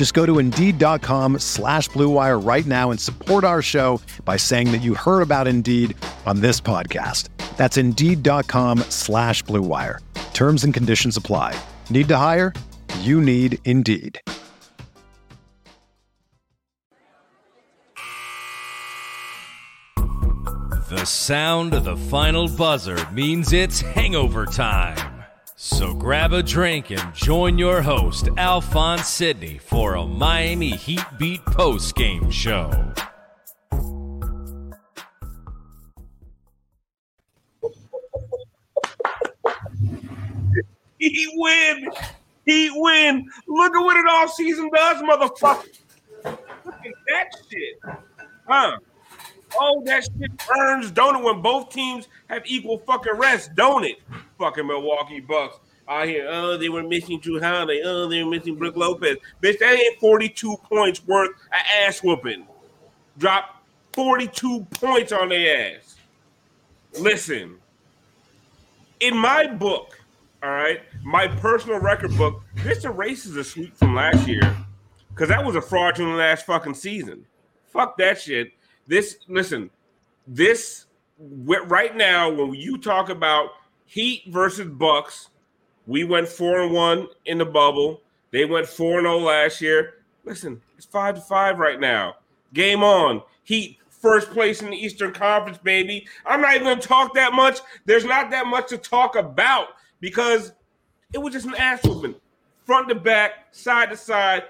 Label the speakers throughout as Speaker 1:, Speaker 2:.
Speaker 1: Just go to Indeed.com slash BlueWire right now and support our show by saying that you heard about Indeed on this podcast. That's Indeed.com slash BlueWire. Terms and conditions apply. Need to hire? You need Indeed.
Speaker 2: The sound of the final buzzer means it's hangover time. So grab a drink and join your host, Alphonse Sidney, for a Miami Heat Beat post game show.
Speaker 3: He win. He win. Look at what it all season does, motherfucker. Look at that shit. Huh? Oh, that shit burns, don't it? When both teams have equal fucking rest, don't it? Fucking Milwaukee Bucks. I hear, oh, they were missing Jrue Holiday. Oh, they were missing Brook Lopez. Bitch, that ain't 42 points worth of ass whooping. Drop 42 points on their ass. Listen, in my book, all right, my personal record book, this erases a sweep from last year because that was a fraudulent last fucking season. Fuck that shit. This, listen, this right now, when you talk about Heat versus Bucks, we went four and one in the bubble. They went four and zero last year. Listen, it's five to five right now. Game on. Heat first place in the Eastern Conference, baby. I'm not even to talk that much. There's not that much to talk about because it was just an ass whooping, front to back, side to side,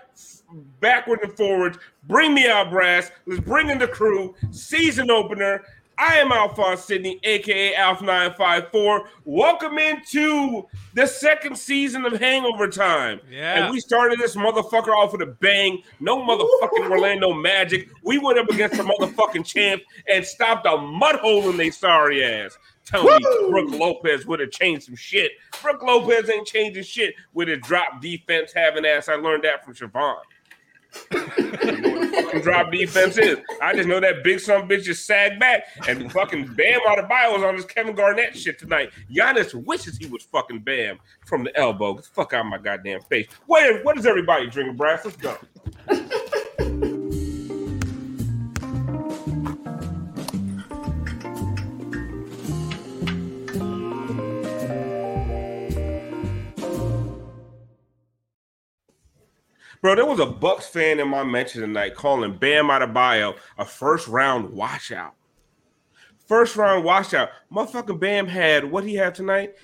Speaker 3: backward and forwards. Bring me out, brass. Let's bring in the crew. Season opener. I am Alphonse Sidney, aka Alf954. Welcome into the second season of Hangover Time.
Speaker 2: Yeah.
Speaker 3: And we started this motherfucker off with a bang. No motherfucking Orlando Magic. We went up against the motherfucking champ and stopped a mud hole in they sorry ass. Tell me Brook Lopez would have changed some shit. Brook Lopez ain't changing shit with a drop defense having ass. I learned that from Siobhan. Drop defense is. I just know that big son bitch just sag back and fucking Bam Adebayo was on this Kevin Garnett shit tonight. Giannis wishes he was fucking Bam from the elbow. Fuck out of my goddamn face. What, what is everybody drinking, Brass? Let's go. Bro, there was a Bucks fan in my mention tonight calling Bam Adebayo a first round washout. First round washout. Motherfucking Bam had what he had tonight?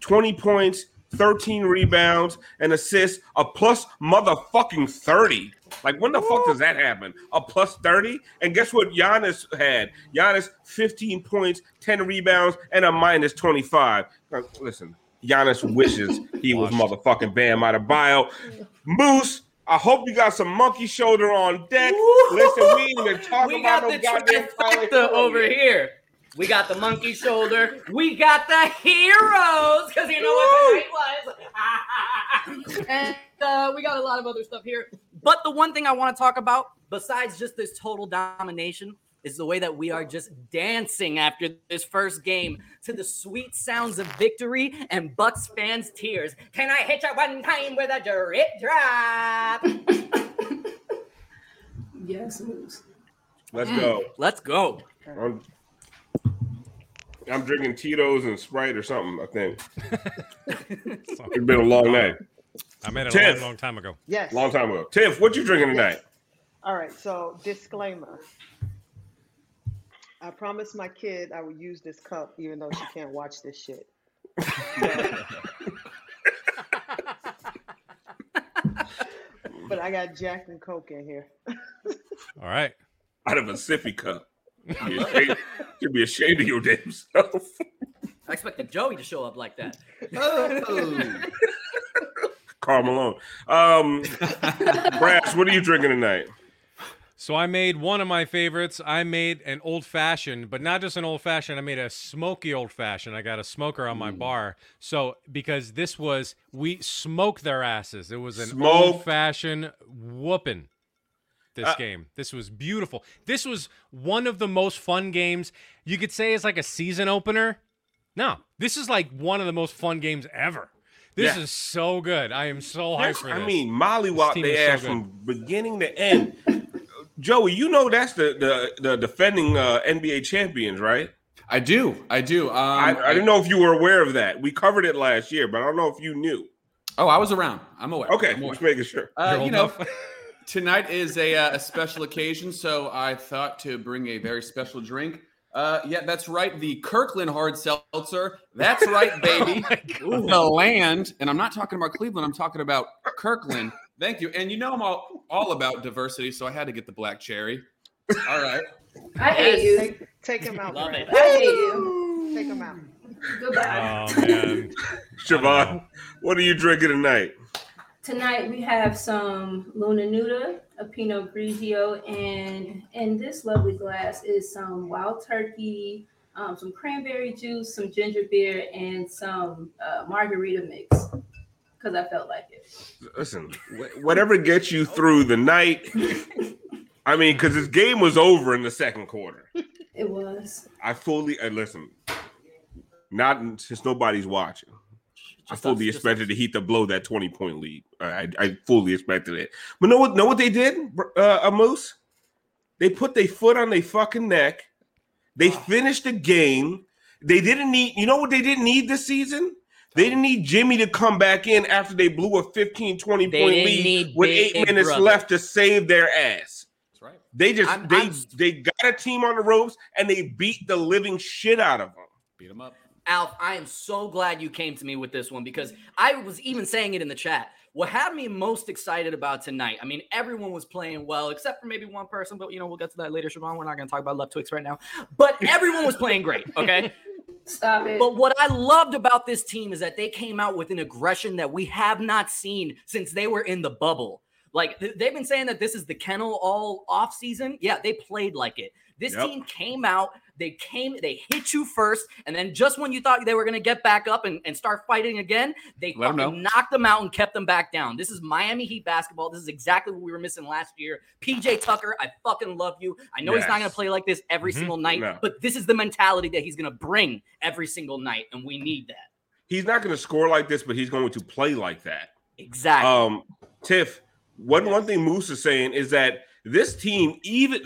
Speaker 3: 20 points, 13 rebounds, and assists, a plus motherfucking 30. Like, when the fuck does that happen? A plus 30? And guess what Giannis had? Giannis, 15 points, 10 rebounds, and a minus 25. Now, listen, Giannis wishes he was motherfucking Bam Adebayo. Moose, I hope you got some monkey shoulder on deck. Listen, we ain't even talking
Speaker 4: we
Speaker 3: about
Speaker 4: got
Speaker 3: no
Speaker 4: the
Speaker 3: goddamn
Speaker 4: trifecta over here. We got the monkey shoulder. We got the heroes because you know what the night was. and uh, we got a lot of other stuff here. But the one thing I want to talk about, besides just this total domination, is the way that we are just dancing after this first game to the sweet sounds of victory and Bucks fans' tears. Can I hit you one time with a drip drop?
Speaker 5: Yes,
Speaker 3: Let's go.
Speaker 4: Let's go.
Speaker 3: I'm, I'm drinking Tito's and Sprite or something, I think. It's been a long night.
Speaker 6: I made it
Speaker 3: Tiff.
Speaker 6: a long, long time ago.
Speaker 5: Yes.
Speaker 3: Long time ago. Tiff, what you drinking tonight?
Speaker 5: All right. So disclaimer.
Speaker 6: I promised my kid I would use this cup, even though she can't watch this shit. but I got Jack and Coke in here.
Speaker 2: All right.
Speaker 3: Out of a sippy cup. Be ashamed- Should be ashamed of your damn self.
Speaker 4: I expected Joey to show up like that.
Speaker 7: Oh.
Speaker 3: Karl Malone. Um, Brass, what are you drinking tonight?
Speaker 2: So I made one of my favorites. I made an old fashioned, but not just an old fashioned. I made a smoky old fashioned. I got a smoker on my bar. So because this was we smoked their asses. It was an
Speaker 3: Smoke.
Speaker 2: old fashioned whooping. This
Speaker 3: Uh,
Speaker 2: game. This was beautiful. This was one of the most fun games. You could say it's like a season opener. No, this is like one of the most fun games ever. This
Speaker 3: Yeah.
Speaker 2: is so good. I am so hyped for this.
Speaker 3: I mean, Molly walked their ass
Speaker 2: so
Speaker 3: from beginning to end. Joey, you know that's the the, the defending uh, NBA champions, right?
Speaker 7: I do. I do. Um,
Speaker 3: I, I didn't know if you were aware of that. We covered it last year, but I don't know if you knew.
Speaker 7: Oh, I was around. I'm aware.
Speaker 3: Okay,
Speaker 7: I'm aware.
Speaker 3: just making sure.
Speaker 7: Uh,
Speaker 2: You're
Speaker 7: you
Speaker 2: old
Speaker 7: know, tonight is a, uh, a special occasion, so I thought to bring a very special drink. Uh, yeah, that's right. The Kirkland hard seltzer. That's right, baby. the land, and I'm not talking about Cleveland. I'm talking about Kirkland. Thank you. And you know I'm all, all about diversity, so I had to get the black cherry. All right.
Speaker 5: I hate you.
Speaker 6: Take, take him out,
Speaker 4: Love
Speaker 6: Brad.
Speaker 4: it.
Speaker 5: I hate you.
Speaker 6: Take him out.
Speaker 5: Goodbye.
Speaker 2: oh man.
Speaker 3: Siobhan, what are you drinking tonight?
Speaker 5: Tonight we have some Luna Nuda, a Pinot Grigio, and in this lovely glass is some wild turkey, um, some cranberry juice, some ginger beer, and some uh, margarita mix. Because I felt like it.
Speaker 3: Listen, whatever gets you through the night. I mean, because this game was over in the second quarter.
Speaker 5: It was.
Speaker 3: I fully uh, listen. Not since nobody's watching. I fully
Speaker 4: us,
Speaker 3: expected the Heat to blow that twenty point lead. I, I, I fully expected it. But know what? Know what they did? Uh, a moose. They put their foot on their fucking neck. They finished the game. They didn't need. You know what they didn't need this season? They didn't need Jimmy to come back in after they blew a 15, 20
Speaker 4: They
Speaker 3: point lead with eight minutes
Speaker 4: Brother.
Speaker 3: left to save their ass.
Speaker 7: That's right.
Speaker 3: They just
Speaker 4: I'm-
Speaker 3: they
Speaker 4: I'm-
Speaker 3: they got a team on the ropes and they beat the living shit out of them.
Speaker 7: Beat them up.
Speaker 4: Alf, I am so glad you came to me with this one because I was even saying it in the chat. What had me most excited about tonight, I mean, everyone was playing well, except for maybe one person, but you know, we'll get to that later, Siobhan. We're not going to talk about Left Twix right now. But everyone was playing great, okay?
Speaker 5: Stop it.
Speaker 4: But what I loved about this team is that they came out with an aggression that we have not seen since they were in the bubble. Like th- they've been saying that this is the kennel all off season. Yeah, they played like it. This
Speaker 3: Yep.
Speaker 4: team came out, they came, they hit you first, and then just when you thought they were gonna get back up and, and start fighting again, they
Speaker 7: Let
Speaker 4: fucking knocked them out and kept them back down. This is Miami Heat basketball. This is exactly what we were missing last year. PJ Tucker, I fucking love you. I know he's not gonna play like this every
Speaker 2: Mhm.
Speaker 4: single night,
Speaker 3: No.
Speaker 4: but this is the mentality that he's gonna bring every single night, and we need that.
Speaker 3: He's not going to score like this, but he's going to play like that.
Speaker 4: Exactly.
Speaker 3: Um, Tiff, one one thing Moose is saying is that this team, even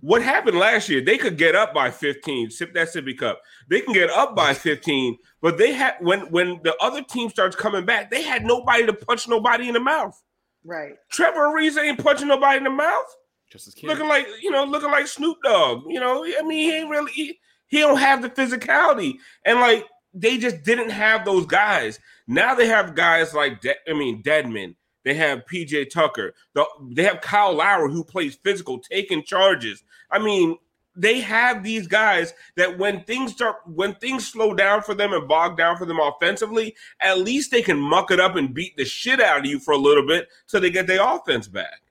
Speaker 3: what happened last year, they could get up by 15, sip that sippy cup. They can get up by 15, but they had when when the other team starts coming back, they had nobody to punch nobody in the mouth.
Speaker 6: Right.
Speaker 3: Trevor Ariza ain't punching nobody in the mouth.
Speaker 7: Just as kid.
Speaker 3: looking like you know, looking like Snoop Dogg. You know, I mean, he ain't really he, he don't have the physicality, and like they just didn't have those guys. Now they have guys like De- I mean, Dedmon. They have PJ Tucker. The, they have Kyle Lowry who plays physical, taking charges. I mean, they have these guys that when things start, when things slow down for them and bog down for them offensively, at least they can muck it up and beat the shit out of you for a little bit so they get their offense back.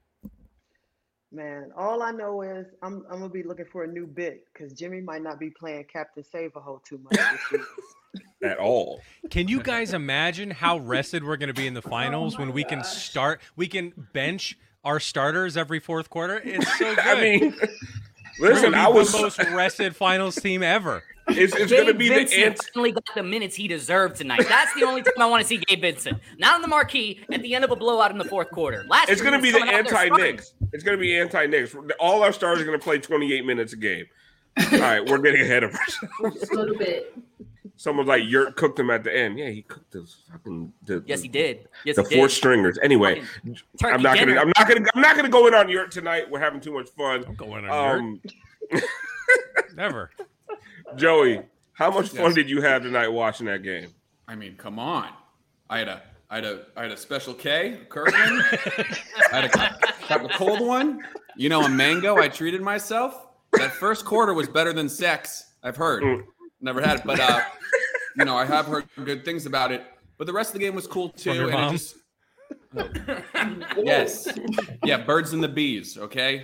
Speaker 6: Man, all I know is I'm I'm gonna be looking for a new bit because Jimmy might not be playing Captain Save-A-Ho too much this season.
Speaker 3: At all.
Speaker 2: Can you guys imagine how rested we're going to be in the finals when we can start? We can bench our starters every fourth quarter. It's so good.
Speaker 3: I mean,
Speaker 2: We're
Speaker 3: listen, I was.
Speaker 2: the most rested finals team ever.
Speaker 3: It's, it's going to
Speaker 4: Gabe
Speaker 3: be the
Speaker 4: Vincent
Speaker 3: ant.
Speaker 4: finally got the minutes he deserved tonight. That's the only time I want to see Gabe Vincent. Not on the marquee at the end of a blowout in the fourth quarter. Last
Speaker 3: It's going to be the
Speaker 4: coming out there
Speaker 3: anti
Speaker 4: starting.
Speaker 3: Knicks. It's going to be anti Knicks. All our stars are going to play 28 minutes a game. All right, we're getting ahead of ourselves.
Speaker 5: a little bit.
Speaker 3: Someone's like, Yurt cooked him at the end. Yeah, he cooked the fucking. The,
Speaker 4: Yes, he did. Yes,
Speaker 3: The
Speaker 4: he
Speaker 3: four
Speaker 4: did.
Speaker 3: stringers. Anyway, I'm not
Speaker 4: dinner.
Speaker 3: gonna. I'm not gonna. I'm not gonna go in on Yurt tonight. We're having too much fun.
Speaker 2: I'm going on
Speaker 3: Um,
Speaker 8: Never.
Speaker 3: Joey, how much fun
Speaker 7: Yes.
Speaker 3: did you have tonight watching that game?
Speaker 7: I mean, come on. I had a I had a I had a special K, Kirkland. I had a got the cold one. You know, a mango. I treated myself. That first quarter was better than sex. I've heard.
Speaker 3: Mm.
Speaker 7: Never had it, but uh, you know, I have heard good things about it. But the rest of the game was cool too.
Speaker 8: your
Speaker 7: and it
Speaker 8: mom?
Speaker 7: just- yes, yeah, birds and the bees. Okay,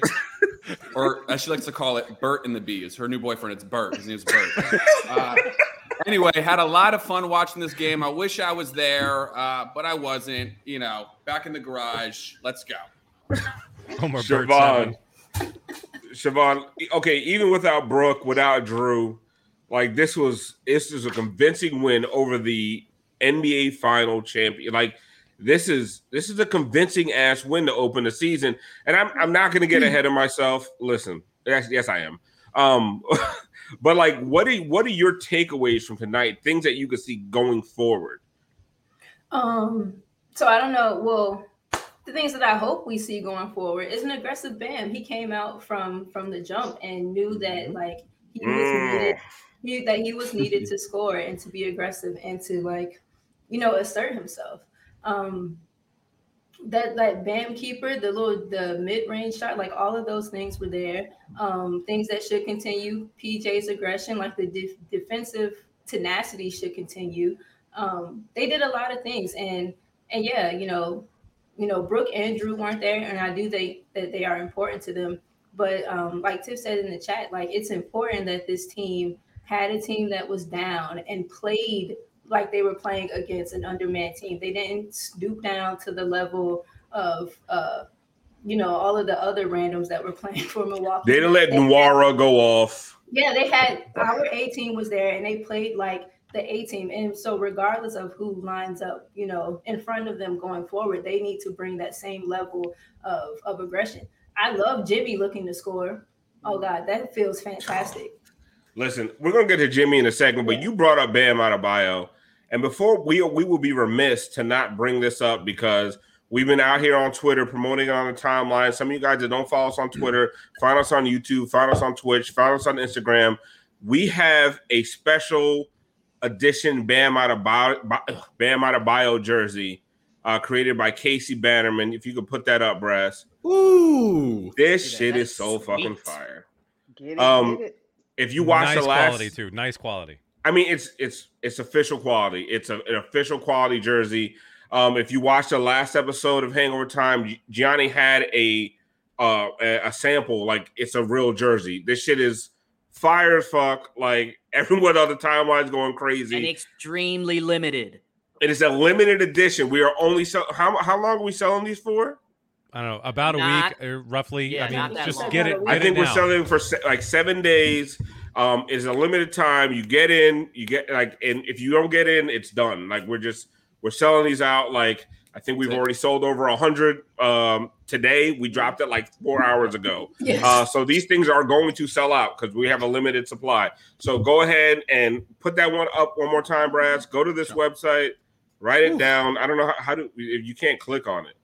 Speaker 7: or as she likes to call it, Bert and the bees. Her new boyfriend, it's Bert. His name's Bert. Uh, anyway, had a lot of fun watching this game. I wish I was there, uh, but I wasn't. You know, back in the garage. Let's go.
Speaker 8: Homer Bird
Speaker 3: Siobhan. Siobhan, okay, even without Brook, without Jrue, like this was this is a convincing win over the NBA final champion. Like this is this is a convincing ass win to open the season. And I'm I'm not gonna get ahead of myself. Listen, yes, yes, I am. Um, but like what are what are your takeaways from tonight? Things that you could see going forward.
Speaker 5: Um, so I don't know. Well, the things that I hope we see going forward is an aggressive Bam. He came out from from the jump and knew that like he was
Speaker 3: Mm.
Speaker 5: needed, he, that he was needed to score and to be aggressive and to like, you know, assert himself. Um, that that Bam keeper, the little the mid range shot, like all of those things were there. Um, things that should continue. PJ's aggression, like the def- defensive tenacity, should continue. Um, they did a lot of things, and and yeah, you know, you know, Brook and Jrue weren't there, and I do think that they are important to them. But um, like Tiff said in the chat, like it's important that this team had a team that was down and played like they were playing against an undermanned team. They didn't stoop down to the level of uh, you know, all of the other randoms that were playing for Milwaukee.
Speaker 3: They didn't let
Speaker 5: They had-
Speaker 3: go off.
Speaker 5: yeah, they had our A team was there and they played like the A team. And so regardless of who lines up, you know, in front of them going forward, they need to bring that same level of, of aggression. I love Jimmy looking to score. Oh God, that feels fantastic.
Speaker 3: Listen, we're gonna get to Jimmy in a second, but you brought up Bam Adebayo, and before we we will be remiss to not bring this up because we've been out here on Twitter promoting it on the timeline. Some of you guys that don't follow us on Twitter, find us on YouTube, find us on Twitch, find us on Instagram. We have a special edition Bam Adebayo, Bam Adebayo jersey uh, created by Casey Bannerman. If you could put that up, Brass.
Speaker 7: Ooh,
Speaker 3: This shit is
Speaker 4: That's
Speaker 3: so fucking fire.
Speaker 6: Get it,
Speaker 3: Um,
Speaker 6: get it.
Speaker 3: If you watch
Speaker 8: nice
Speaker 3: the last
Speaker 8: quality too. Nice quality.
Speaker 3: I mean, it's it's it's official quality. It's a, an official quality jersey. Um, if you watch the last episode of Hangover Time, Gi- Gianni had a uh a, a sample. Like it's a real jersey. This shit is fire as fuck. Like everyone on the timeline's going crazy.
Speaker 4: and extremely limited.
Speaker 3: it is a limited edition. We are only sell- how how long are we selling these for?
Speaker 8: I don't know. About a week, uh, roughly.
Speaker 4: yeah,
Speaker 8: I mean, just
Speaker 4: long.
Speaker 8: get it.
Speaker 5: I
Speaker 8: Get
Speaker 3: I think
Speaker 8: it
Speaker 3: we're
Speaker 8: now.
Speaker 3: selling for se- like seven days. Um, it's a limited time. You get in, you get like, and if you don't get in, it's done. Like we're just we're selling these out. Like I think we've already sold over a hundred um, today. We dropped it like four hours ago.
Speaker 5: Yes.
Speaker 3: Uh, so these things are going to sell out because we have a limited supply. So go ahead and put that one up one more time, Brass. Go to this website, write it down. I don't know how, how do if you can't click on it.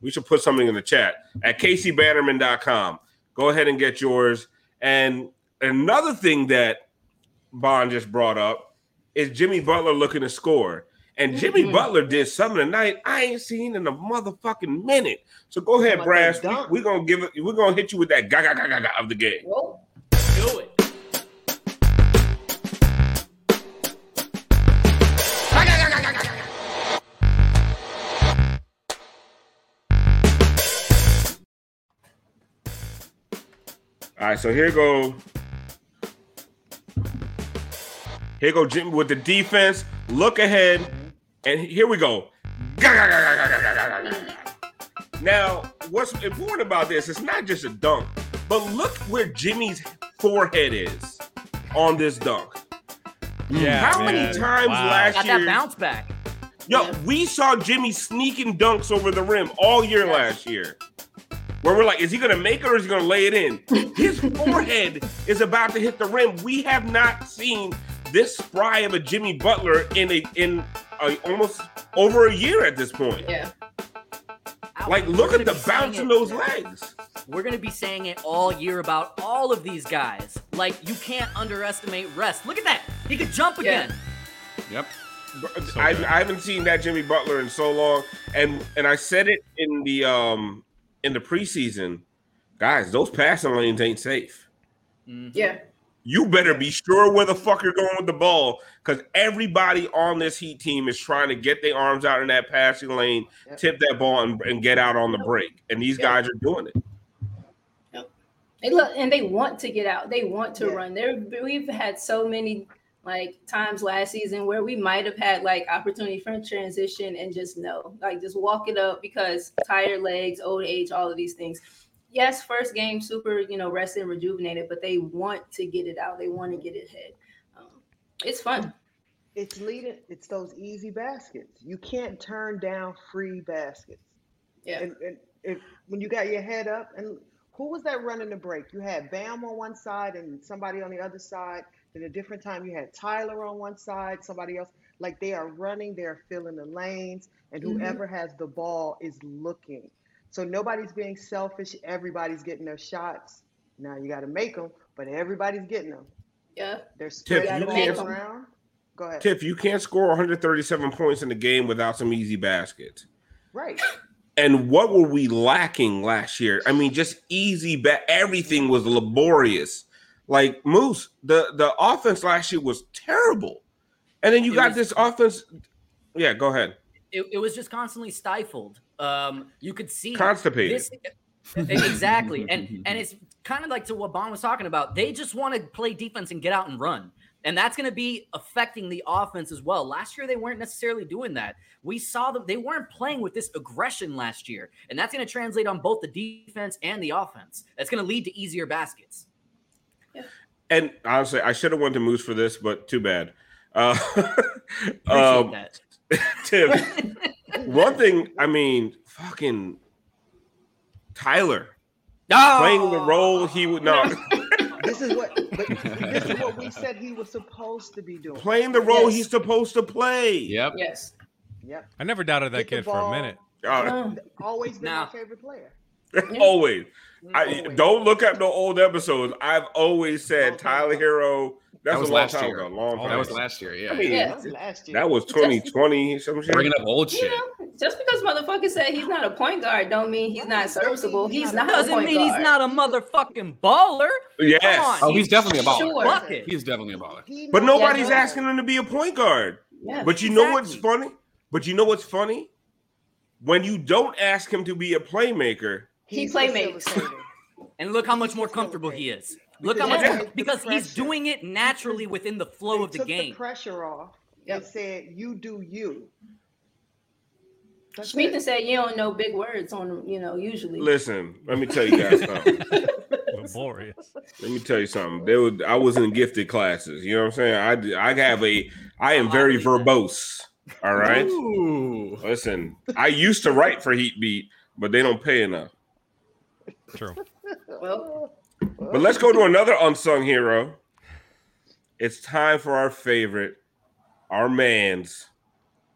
Speaker 3: We should put something in the chat at caseybannerman.com. Go ahead and get yours. And another thing that Bond just brought up is Jimmy Butler looking to score. And Jimmy
Speaker 5: Mhm.
Speaker 3: Butler did something tonight I ain't seen in a motherfucking minute. So go ahead,
Speaker 6: How
Speaker 3: Brass.
Speaker 6: that dunk?
Speaker 3: We're gonna give it. We're gonna hit you with that ga ga ga ga ga of the game.
Speaker 5: Whoa.
Speaker 4: Do it.
Speaker 3: All right, so here go. Here go Jim with the defense. Look ahead, and here we go. Now, what's important about this? It's not just a dunk, but look where Jimmy's forehead is on this dunk.
Speaker 8: Yeah,
Speaker 3: How
Speaker 8: man.
Speaker 3: many times
Speaker 8: wow.
Speaker 3: last year?
Speaker 4: Got that bounce back.
Speaker 3: Yo,
Speaker 5: yeah.
Speaker 3: we saw Jimmy sneaking dunks over the rim all year last year. Where we're like, is he gonna make it or is he gonna lay it in? His forehead is about to hit the rim. We have not seen this spry of a Jimmy Butler in a in a, almost over a year at this point.
Speaker 5: Yeah.
Speaker 3: Like, look at the bounce in those legs.
Speaker 4: We're gonna be saying it all year about all of these guys. Like you can't underestimate rest. Look at that. He could jump
Speaker 5: Yeah.
Speaker 4: again.
Speaker 7: Yep.
Speaker 8: So
Speaker 3: I. I haven't seen that Jimmy Butler in so long, and and I said it in the um in the preseason, guys. Those passing lanes ain't safe. Mm-hmm.
Speaker 5: Yeah.
Speaker 3: You better be sure where the fuck you're going with the ball, because everybody on this Heat team is trying to get their arms out in that passing lane,
Speaker 6: Yep.
Speaker 3: tip that ball, and, and get out on the break. And these
Speaker 5: Yep.
Speaker 3: guys are doing it.
Speaker 5: They look and they want to get out. They want to
Speaker 6: Yeah.
Speaker 5: run. There we've had so many like times last season where we might have had like opportunity for transition and just no, like just walk it up because tired legs, old age, all of these things. Yes, first game, super, you know, rested and rejuvenated, but they want to get it out. They want to get it ahead. Um, it's fun.
Speaker 6: It's leading. It's those easy baskets. You can't turn down free baskets.
Speaker 5: Yeah.
Speaker 6: And, and if when you got your head up, and who was that running the break? You had Bam on one side and somebody on the other side. Then a different time you had Tyler on one side, somebody else. Like they are running, they're filling the lanes, and
Speaker 5: Mhm.
Speaker 6: whoever has the ball is looking. So nobody's being selfish. Everybody's getting their shots. Now you got to make them, but everybody's getting them.
Speaker 5: Yeah.
Speaker 6: They're
Speaker 3: Tip,
Speaker 6: spreading
Speaker 5: you
Speaker 6: the
Speaker 5: can't-
Speaker 6: around. Go ahead.
Speaker 3: Tiff, you can't score 137 points in the game without some easy baskets.
Speaker 6: Right.
Speaker 3: And what were we lacking last year? I mean, just easy. Ba- everything was laborious. Like Moose, the the offense last year was terrible, and then you
Speaker 4: It
Speaker 3: got
Speaker 4: was-
Speaker 3: this offense. Yeah, go ahead.
Speaker 4: It, it was just constantly stifled. Um, you could see
Speaker 3: Constipated.
Speaker 4: This, exactly, and and it's kind of like to what Bon was talking about. They just want to play defense and get out and run, and that's going to be affecting the offense as well. Last year they weren't necessarily doing that. We saw them; they weren't playing with this aggression last year, and that's going to translate on both the defense and the offense. That's going to lead to easier baskets.
Speaker 3: And honestly, I should have went to Moose for this, but too bad. Uh, um,
Speaker 4: that.
Speaker 3: Tim, one thing, I mean, fucking Tyler playing the role he would not
Speaker 6: This is what but this is what we said he was supposed to be doing.
Speaker 3: playing the role
Speaker 5: Yes.
Speaker 3: he's supposed to play.
Speaker 7: Yep.
Speaker 5: Yes.
Speaker 6: Yep.
Speaker 8: I never doubted that
Speaker 6: Get
Speaker 8: kid for a minute.
Speaker 3: Uh,
Speaker 6: Always been
Speaker 4: Now-
Speaker 6: my favorite player.
Speaker 3: always. I don't look at no old episodes. I've always said
Speaker 6: Long
Speaker 3: Tyler
Speaker 6: ago.
Speaker 3: Herro. That's
Speaker 7: That was
Speaker 3: a long
Speaker 7: last
Speaker 3: time
Speaker 7: year.
Speaker 3: ago. Long time.
Speaker 7: That was last year. Yeah.
Speaker 3: I mean,
Speaker 5: Yeah.
Speaker 6: That was last year.
Speaker 3: that was 2020. Some shit.
Speaker 7: Bringing up old
Speaker 5: you
Speaker 7: shit.
Speaker 5: know, just because motherfucker said he's not a point guard, don't mean he's not serviceable. He's not
Speaker 4: Doesn't
Speaker 5: point
Speaker 4: mean
Speaker 5: guard.
Speaker 4: he's not a motherfucking baller.
Speaker 3: Yes.
Speaker 4: Come on.
Speaker 7: Oh, he's definitely a baller.
Speaker 5: Sure.
Speaker 4: Bucket.
Speaker 7: He's definitely a baller.
Speaker 3: But nobody's
Speaker 6: that.
Speaker 3: asking him to be a point guard.
Speaker 5: Yeah.
Speaker 3: But you know what's funny? But you know what's funny? When you don't ask him to be a playmaker,
Speaker 5: He
Speaker 6: playmates.
Speaker 4: And look how much more comfortable he is. Look how much
Speaker 6: he
Speaker 4: more,
Speaker 6: took the
Speaker 4: because he's doing it naturally within the flow
Speaker 6: They
Speaker 4: of the
Speaker 6: took
Speaker 4: game.
Speaker 6: the pressure off
Speaker 5: Yep.
Speaker 6: and said, "You do you." That's
Speaker 5: Schmeaton
Speaker 6: it.
Speaker 5: said you don't know big words on, you know, usually.
Speaker 3: listen, let me tell you guys something.
Speaker 8: Laborious.
Speaker 3: Let me tell you something. There was I was in gifted classes. You know what I'm saying? I I have a I am very verbose. All right.
Speaker 7: Ooh.
Speaker 3: Listen, I used to write for Heat Beat, but they don't pay enough.
Speaker 8: True.
Speaker 5: Well,
Speaker 3: But let's go to another unsung hero. It's time for our favorite, our man's.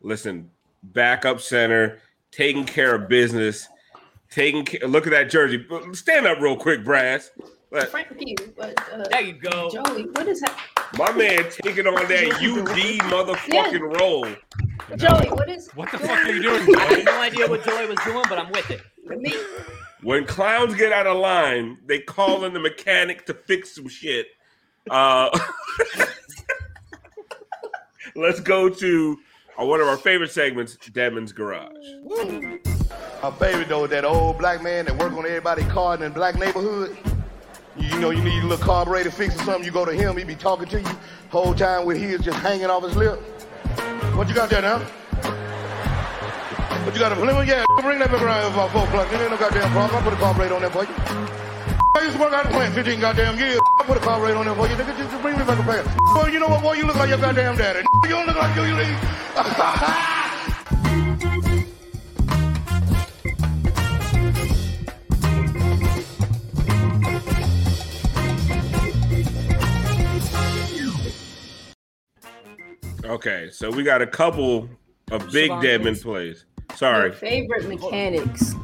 Speaker 3: Listen, backup center, taking care of business, taking care. Look at that jersey. Stand up real quick, Brass. Let-
Speaker 5: Frankie, but uh,
Speaker 4: There you go.
Speaker 5: Joey, what is that?
Speaker 3: My man taking on that UD motherfucking role.
Speaker 5: Joey, what is
Speaker 8: What the fuck are you doing?
Speaker 4: I
Speaker 8: Joey?
Speaker 4: have no idea what Joey was doing, but I'm with it.
Speaker 5: me?
Speaker 3: When clowns get out of line, they call in the mechanic to fix some shit. Uh, let's go to uh, one of our favorite segments, Demon's Garage.
Speaker 9: My favorite though is that old black man that work on everybody's car in the black neighborhood. You, you know, you need a little carburetor fix or something, you go to him, he be talking to you whole time with his just hanging off his lip. What you got there now? What you got? Let me, yeah, bring that back around here about four o'clock. There ain't no goddamn problem. I'll put a carburetor on there for you. I used to work out the plant 15 goddamn years. I'll put a carburetor on there for you. Nigga, just, just bring me back a pair. Boy, you know what, boy? You look like your goddamn daddy. You don't look like you, you leave.
Speaker 3: Okay, so we got a couple of big
Speaker 4: Siobhan,
Speaker 3: Dedmon
Speaker 4: please.
Speaker 3: plays. Sorry.
Speaker 5: Your favorite mechanics.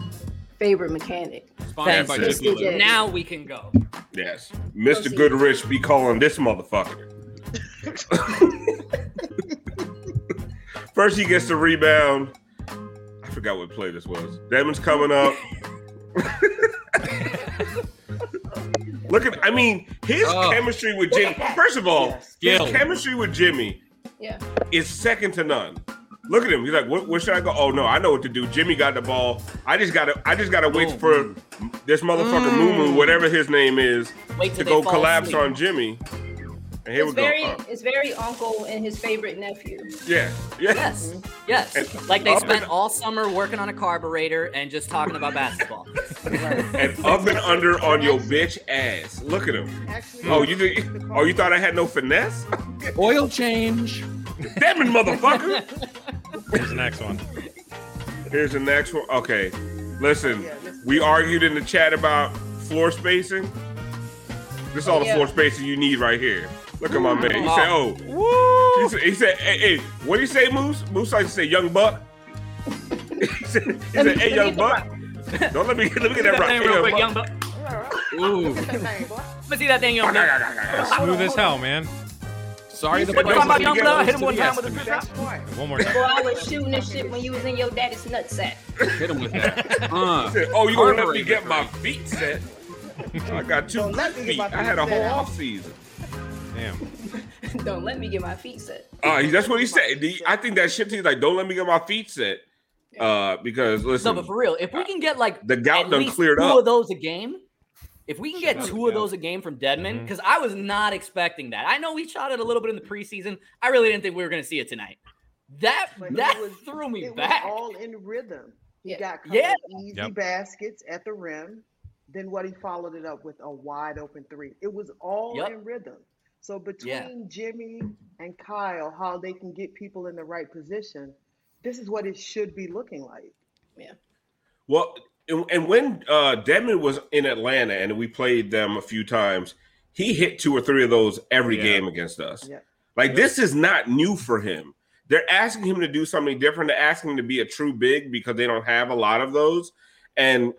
Speaker 5: Favorite mechanic.
Speaker 7: Sponsored
Speaker 4: Thanks,
Speaker 7: by
Speaker 3: sis.
Speaker 7: Chick-fil-A.
Speaker 4: Now we can go.
Speaker 3: Yes, Mr. Goodrich be calling this motherfucker. First, he gets the rebound. I forgot what play this was. Demon's coming up. Look at, I mean, his
Speaker 7: Oh.
Speaker 3: chemistry with Jimmy. First of all, his chemistry with Jimmy
Speaker 5: Yeah.
Speaker 3: is second to none. Look at him. He's like, "Where, where should I go?" Oh no, I know what to do. Jimmy got the ball. I just gotta, I just gotta wait for this motherfucker Moo Moo, whatever his name is,
Speaker 4: Wait
Speaker 3: to go collapse
Speaker 4: asleep.
Speaker 3: on Jimmy. And here
Speaker 5: It's
Speaker 3: we go.
Speaker 5: very,
Speaker 3: Uh,
Speaker 5: it's very uncle and his favorite nephew.
Speaker 3: yeah, yeah.
Speaker 4: Yes, yes.
Speaker 3: And
Speaker 4: Like they spent
Speaker 3: and-
Speaker 4: all summer working on a carburetor and just talking about basketball.
Speaker 3: and up and under on your bitch ass. Look at him.
Speaker 6: Actually,
Speaker 3: Oh, you think? Oh, you thought I had no finesse?
Speaker 7: Oil change.
Speaker 3: Damn it, motherfucker!
Speaker 8: Here's the next one.
Speaker 3: Here's the next one. Okay, listen.
Speaker 6: Yeah,
Speaker 3: We argued in the chat about floor spacing. This is all the
Speaker 5: Yeah.
Speaker 3: floor spacing you need right here. Look at my man. He said, "Oh, he said, he said, hey, hey, what do you say, Moose? Moose like to say, young buck." he said, he said, "Hey, young buck." Don't let me let me get that right.
Speaker 4: thing
Speaker 3: Hey,
Speaker 4: real
Speaker 3: young
Speaker 4: quick,
Speaker 3: buck.
Speaker 4: young buck.
Speaker 7: Ooh.
Speaker 4: Let me see that thing, young buck.
Speaker 8: Smooth as hell, man.
Speaker 7: Sorry, the
Speaker 3: What
Speaker 4: What talking about, young
Speaker 3: Get
Speaker 4: Hit him one
Speaker 7: the
Speaker 4: time with a
Speaker 7: estimate.
Speaker 4: trip out.
Speaker 8: One more time.
Speaker 5: Boy, I was shooting this shit when you was in your daddy's nutsack.
Speaker 7: Hit him with that. Uh,
Speaker 3: said, "Oh, you gonna let me get my feet set?" I got two
Speaker 6: Don't let me get
Speaker 3: feet. I had a whole off season.
Speaker 8: Damn.
Speaker 5: Don't let me get my feet set.
Speaker 3: Uh, that's what he said. I think that shit. He's like, "Don't let me get my feet set," uh, because listen,
Speaker 4: No,
Speaker 3: listen,
Speaker 4: but for real, if we can get like
Speaker 3: the gout
Speaker 4: at
Speaker 3: done cleared
Speaker 4: two
Speaker 3: up.
Speaker 4: of those a game, if we can get two of those a game from Dedmon,
Speaker 3: Mm-hmm.
Speaker 4: because I was not expecting that. I know we shot it a little bit in the preseason. I really didn't think we were going to see it tonight. That
Speaker 6: But it
Speaker 4: that
Speaker 6: was-
Speaker 4: threw me
Speaker 6: it
Speaker 4: back.
Speaker 6: was all in rhythm. He
Speaker 5: Yeah.
Speaker 6: got
Speaker 4: Yeah.
Speaker 6: easy
Speaker 8: Yep.
Speaker 6: baskets at the rim. Then what he followed it up with a wide open three. It was all
Speaker 4: Yep.
Speaker 6: in rhythm. So between
Speaker 4: Yeah.
Speaker 6: Jimmy and Kyle, how they can get people in the right position, this is what it should be looking like. Yeah.
Speaker 3: Well, and, and when uh, Dedmon was in Atlanta and we played them a few times, he hit two or three of those every
Speaker 7: Yeah.
Speaker 3: game against us.
Speaker 6: Yeah.
Speaker 3: Like this is not new for him. They're asking him to do something different. They're asking him to be a true big because they don't have a lot of those. And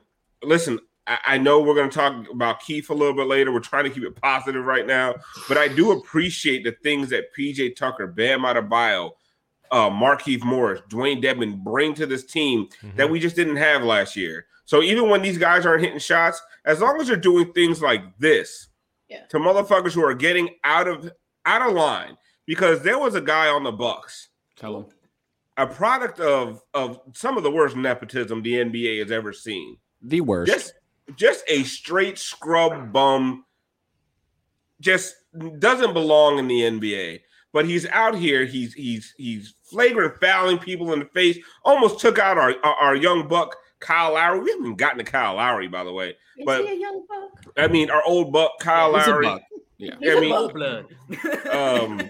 Speaker 3: listen, I, I know we're going to talk about Keith a little bit later. We're trying to keep it positive right now, but I do appreciate the things that PJ Tucker, Bam Adebayo, uh, Markieff Morris, Dewayne Dedmon bring to this team that we just didn't have last year. So even when these guys aren't hitting shots, as long as they're doing things like this
Speaker 5: Yeah.
Speaker 3: to motherfuckers who are getting out of out of line, because there was a guy on the Bucks,
Speaker 7: tell him.
Speaker 3: a product of of some of the worst nepotism the NBA has ever seen.
Speaker 7: The worst.
Speaker 3: Just just a straight scrub bum, just doesn't belong in the NBA. But he's out here. He's he's he's flagrant fouling people in the face. Almost took out our our, our young buck Kyle Lowry. We haven't gotten to Kyle Lowry, by the way.
Speaker 5: Is
Speaker 3: But-
Speaker 5: he a young buck?
Speaker 3: I mean, our old buck Kyle
Speaker 7: He's a
Speaker 3: Lowry.
Speaker 7: buck. Yeah.
Speaker 5: He's
Speaker 3: I
Speaker 5: a
Speaker 3: mean.
Speaker 4: Old blood.
Speaker 3: um,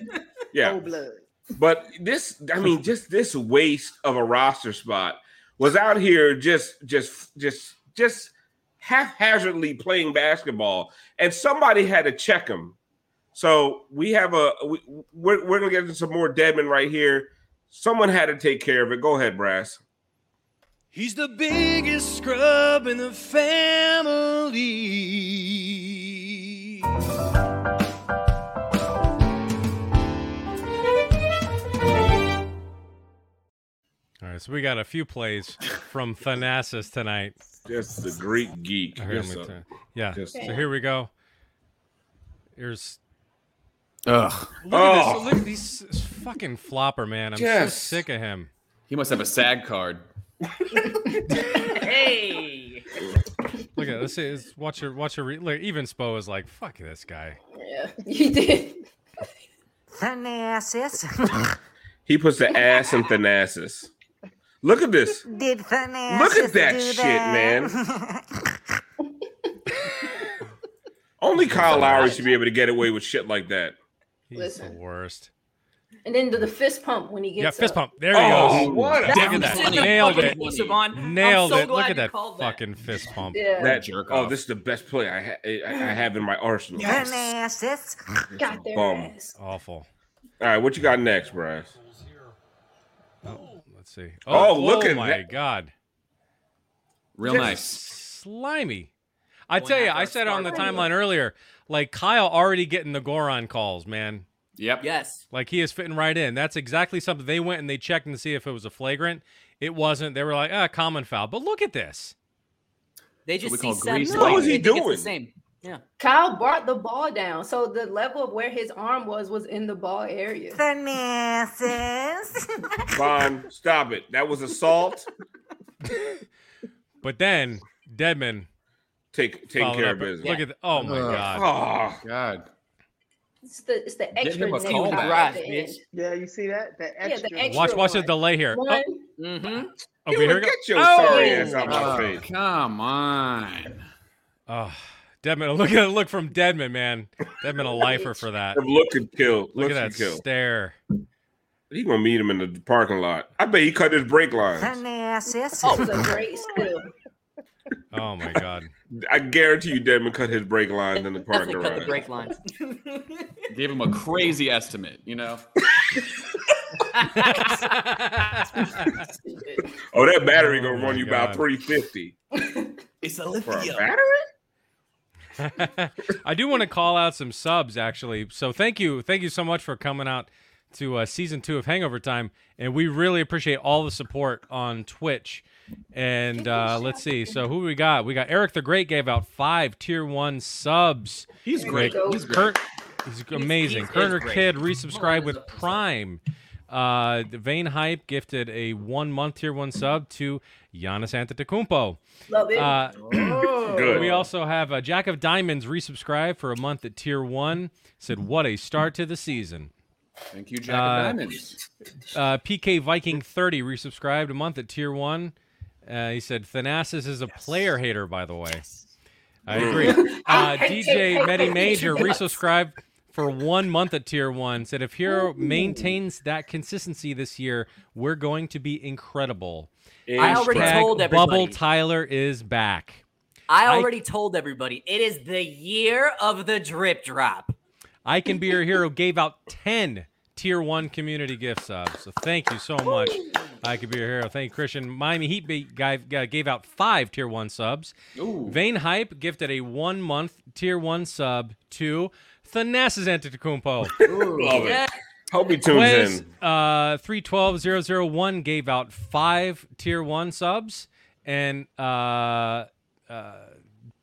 Speaker 3: yeah.
Speaker 6: Cold blood.
Speaker 3: But this, I mean, just this waste of a roster spot was out here just, just, just, just haphazardly playing basketball, and somebody had to check him. So we have a, we, we're, we're gonna get into some more Dedmon right here. Someone had to take care of it. Go ahead, Brass.
Speaker 2: He's the biggest scrub in the family.
Speaker 8: All right, so we got a few plays from Thanasis tonight.
Speaker 3: Just the Greek geek.
Speaker 8: Here,
Speaker 3: Just
Speaker 8: let me
Speaker 3: a-
Speaker 8: tell- yeah.
Speaker 3: just-
Speaker 8: so here we go. Here's
Speaker 7: Ugh.
Speaker 8: look at
Speaker 3: Oh.
Speaker 8: this. Look at these this fucking flopper, man. I'm
Speaker 3: Yes.
Speaker 8: so sick of him.
Speaker 7: He must have a SAG card.
Speaker 4: Hey.
Speaker 8: Look at this. Is watch your watch your re- look, even Spo is like, fuck this guy.
Speaker 5: Yeah, you did.
Speaker 10: Thanasis.
Speaker 3: He puts the ass in Thanasis. Look at this.
Speaker 10: Did Thanasis
Speaker 3: Look at that
Speaker 10: do
Speaker 3: shit,
Speaker 10: that?
Speaker 3: man. Only Kyle Lowry should be able to get away with shit like that.
Speaker 8: He's
Speaker 5: Listen.
Speaker 8: the worst.
Speaker 5: And then the, the fist pump when he gets
Speaker 8: Yeah, fist
Speaker 5: up.
Speaker 8: pump. There he
Speaker 3: Oh,
Speaker 8: goes.
Speaker 3: what a-
Speaker 8: Look at that. Nailed it.
Speaker 4: Savon.
Speaker 8: Nailed
Speaker 4: I'm so
Speaker 8: it. Look at that
Speaker 4: called that.
Speaker 8: fucking fist pump.
Speaker 5: Yeah.
Speaker 3: That
Speaker 7: Jerk
Speaker 3: oh,
Speaker 7: off.
Speaker 3: this is the best play I, ha- I, I have in my arsenal.
Speaker 10: Thanasis.
Speaker 5: Got their
Speaker 3: Bum.
Speaker 5: ass.
Speaker 8: Awful.
Speaker 3: All right, what you got next, Bryce?
Speaker 8: Oh, let's see.
Speaker 3: Oh, look oh at
Speaker 8: my
Speaker 3: that.
Speaker 8: god.
Speaker 7: Real
Speaker 8: Just
Speaker 7: nice.
Speaker 8: Slimy. I tell you, I said on the timeline earlier, like Kyle already getting the Goran calls, man.
Speaker 7: Yep.
Speaker 4: Yes.
Speaker 8: Like he is fitting right in. That's exactly something they went and they checked and see if it was a flagrant. It wasn't. They were like, ah, common foul. But look at this.
Speaker 4: They just
Speaker 7: we
Speaker 4: see
Speaker 7: call
Speaker 4: seven.
Speaker 7: grease
Speaker 4: What
Speaker 3: was he
Speaker 4: It's the
Speaker 3: doing?
Speaker 4: same. Yeah.
Speaker 5: Kyle brought the ball down, so the level of where his arm was was in the ball area.
Speaker 10: The masses.
Speaker 3: Bond, stop it. That was assault.
Speaker 8: But then Dedmon
Speaker 3: Take take care of business.
Speaker 8: Look at the, oh my
Speaker 7: Ugh.
Speaker 8: god.
Speaker 3: Oh,
Speaker 7: God.
Speaker 5: It's the it's the extra
Speaker 7: him a call back.
Speaker 5: at the
Speaker 4: Bitch.
Speaker 6: Yeah, you see that? That
Speaker 5: Yeah, the
Speaker 6: extra.
Speaker 5: extra
Speaker 8: Watch watch the delay here.
Speaker 5: One,
Speaker 8: Oh,
Speaker 4: Mm-hmm.
Speaker 8: over
Speaker 3: you
Speaker 8: here.
Speaker 3: would
Speaker 8: go-
Speaker 3: get your
Speaker 8: Oh!
Speaker 3: sorry ass out my
Speaker 7: Oh,
Speaker 3: face.
Speaker 7: come on.
Speaker 8: Oh, Dedmon, look at look from Dedmon, man. Dedmon a lifer for that.
Speaker 3: The Look could kill.
Speaker 8: Look
Speaker 3: Look
Speaker 8: at that
Speaker 3: kill.
Speaker 8: stare.
Speaker 3: He gonna meet him in the parking lot. I bet he cut his brake
Speaker 10: The
Speaker 3: lines.
Speaker 5: oh, it was a great steal.
Speaker 8: Oh my god.
Speaker 3: I guarantee you, Dedmon cut his brake lines in the parking
Speaker 4: Definitely cut the brake lines.
Speaker 7: Gave him a crazy estimate, you know?
Speaker 3: Oh, that battery
Speaker 8: Oh
Speaker 3: gonna
Speaker 8: my
Speaker 3: run you
Speaker 8: God.
Speaker 3: about three fifty
Speaker 7: It's a
Speaker 3: for a
Speaker 7: lithium.
Speaker 3: battery.
Speaker 8: I do want to call out some subs actually. So thank you, thank you so much for coming out to uh, season two of Hangover Time, and we really appreciate all the support on Twitch. And uh, let's see, so who we got? We got Eric the Great gave out five tier one subs.
Speaker 3: He's great.
Speaker 5: go.
Speaker 3: He's great.
Speaker 8: Kurt, he's amazing.
Speaker 4: he's-
Speaker 8: Kerner
Speaker 4: is great.
Speaker 8: Kid
Speaker 4: Oh,
Speaker 8: resubscribed with
Speaker 4: up, is up.
Speaker 8: Prime. Uh, Vane Hype gifted a one month tier one sub to Giannis Antetokounmpo.
Speaker 5: Love it.
Speaker 8: Uh,
Speaker 3: Good.
Speaker 8: we also have uh, Jack of Diamonds resubscribed for a month at tier one. Said, "What a start to the season."
Speaker 7: Thank you, Jack
Speaker 8: Uh,
Speaker 7: of Diamonds.
Speaker 8: Uh, PK Viking thirty resubscribed a month at tier one. Uh, he said, "Thanasis is a player hater, by the way." I agree. Uh, DJ Medi Major resubscribed for one month at tier one. Said, "If Herro maintains that consistency this year, we're going to be incredible."
Speaker 4: I already
Speaker 8: Hashtag
Speaker 4: told everybody.
Speaker 8: Bubble Tyler is back.
Speaker 4: I
Speaker 8: I-
Speaker 4: already told everybody it is the year of the drip drop.
Speaker 8: I Can Be Your Hero gave out 10 tier one community gift subs. So thank you so much. I could Be Your Hero. Thank you, Christian. Miami Heat Beat guy gave out five tier one subs.
Speaker 7: Ooh.
Speaker 8: Vane Hype gifted a one month tier one sub to Thanasis Antetokounmpo.
Speaker 3: Love it. Hope he tunes
Speaker 8: Wes,
Speaker 3: in.
Speaker 8: uh, 312001 gave out five tier one subs. And uh, uh,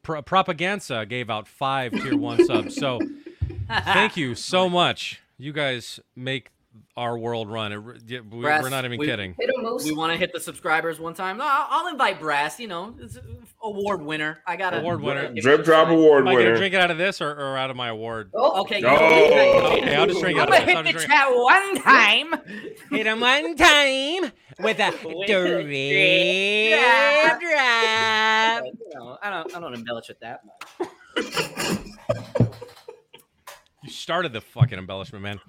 Speaker 8: Pro- Propaganda gave out five tier one subs. So thank you so much. You guys make our world run. It, re- we,
Speaker 4: Brass,
Speaker 8: we're not even
Speaker 4: we-
Speaker 8: kidding.
Speaker 5: Hit 'em, Moose.
Speaker 4: We want to hit the subscribers one time. No, I'll, I'll invite Brass. You know, it's uh, award winner. I got
Speaker 8: Award winner.
Speaker 3: Drip drop award
Speaker 8: Am I going to
Speaker 3: winner.
Speaker 8: drink it out of this or, or out of my award?
Speaker 5: Oh,
Speaker 4: Okay. you
Speaker 3: Oh.
Speaker 8: Okay, I'll just drink it
Speaker 4: I'm
Speaker 8: out
Speaker 4: gonna
Speaker 8: of this.
Speaker 4: hit
Speaker 8: I'll
Speaker 4: the
Speaker 8: just drink-
Speaker 4: chat one time.
Speaker 8: Hit him one time with a
Speaker 4: With
Speaker 8: drip drop.
Speaker 4: You I don't. I don't embellish it that much.
Speaker 8: You started the fucking embellishment, man.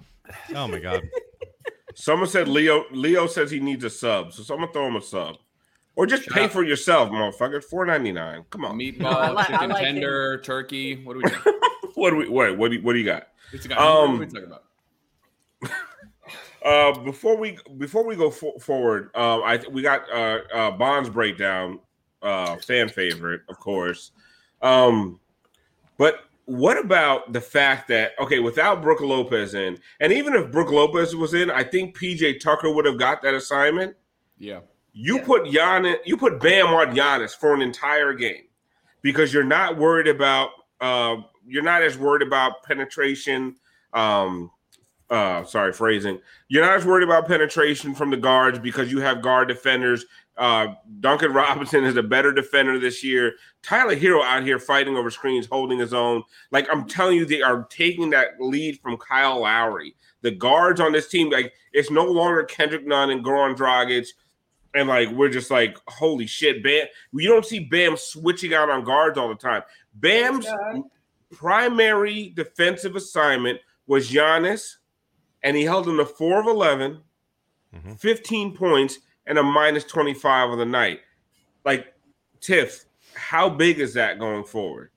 Speaker 8: Oh my god.
Speaker 3: Someone said Leo. Leo says he needs a sub, so someone throw him a sub, or just pay for yourself, motherfucker. Four ninety nine. Come on.
Speaker 7: Meatball,
Speaker 4: like-
Speaker 7: chicken
Speaker 4: like
Speaker 7: tender, turkey. What do we do?
Speaker 3: What do we? Wait. What do you, What do you got?
Speaker 7: What's the guy?
Speaker 3: Um,
Speaker 7: what are we talking about?
Speaker 3: Uh, before we before we go fo- forward, um, I we got uh, uh Bond's breakdown, uh, fan favorite, of course. Um, but what about the fact that okay, without Brook Lopez in, and even if Brook Lopez was in, I think PJ Tucker would have got that assignment.
Speaker 7: Yeah.
Speaker 3: You put Giannis, you put Bam on Giannis for an entire game because you're not worried about uh, you're not as worried about penetration. Um, uh, sorry, phrasing. You're not as worried about penetration from the guards because you have guard defenders. Uh, Duncan Robinson is a better defender this year. Tyler Herro out here fighting over screens, holding his own. Like I'm telling you, they are taking that lead from Kyle Lowry. The guards on this team, like it's no longer Kendrick Nunn and Goran Dragic and like we're just like holy shit bam you don't see bam switching out on guards all the time bam's primary defensive assignment was Giannis and he held him to 4 of 11
Speaker 8: Mhm.
Speaker 3: 15 points and a minus 25 on the night. Like tiff how big is that going forward?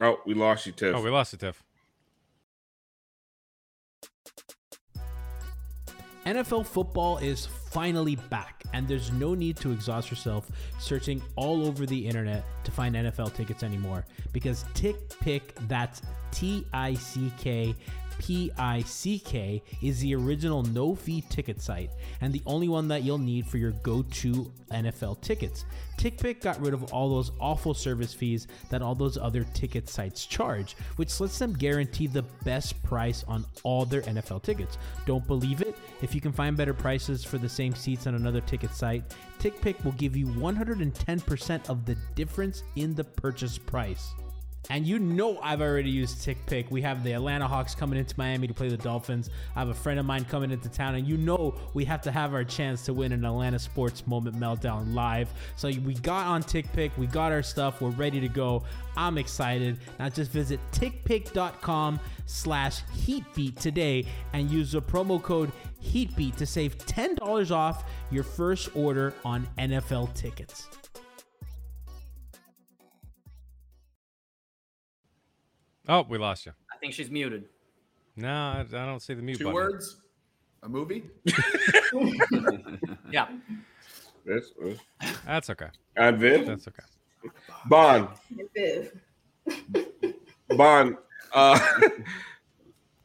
Speaker 3: Oh we lost you tiff.
Speaker 8: Oh, we lost it, Tiff.
Speaker 11: NFL football is finally back, and there's no need to exhaust yourself searching all over the internet to find NFL tickets anymore because TickPick, that's T I C K P I C K, is the original no fee ticket site and the only one that you'll need for your go to NFL tickets. TickPick got rid of all those awful service fees that all those other ticket sites charge, which lets them guarantee the best price on all their NFL tickets. Don't believe it? If you can find better prices for the same seats on another ticket site, TickPick will give you 110% of the difference in the purchase price. And you know I've already used TickPick. We have the Atlanta Hawks coming into Miami to play the Dolphins. I have a friend of mine coming into town, and you know we have to have our chance to win an Atlanta Sports Moment Meltdown live. So we got on TickPick, we got our stuff, we're ready to go. I'm excited. Now just visit tickpick.com slash heatbeat today and use the promo code heatbeat to save $10 off your first order on NFL tickets.
Speaker 8: Oh, we lost you.
Speaker 4: I think she's muted.
Speaker 8: No, I, I don't see the mute
Speaker 7: Two
Speaker 8: button.
Speaker 7: words. A movie.
Speaker 4: Yeah.
Speaker 3: That's,
Speaker 8: That's okay.
Speaker 3: and Viv,
Speaker 8: That's okay.
Speaker 3: Bond,
Speaker 5: Viv.
Speaker 3: Bond, uh,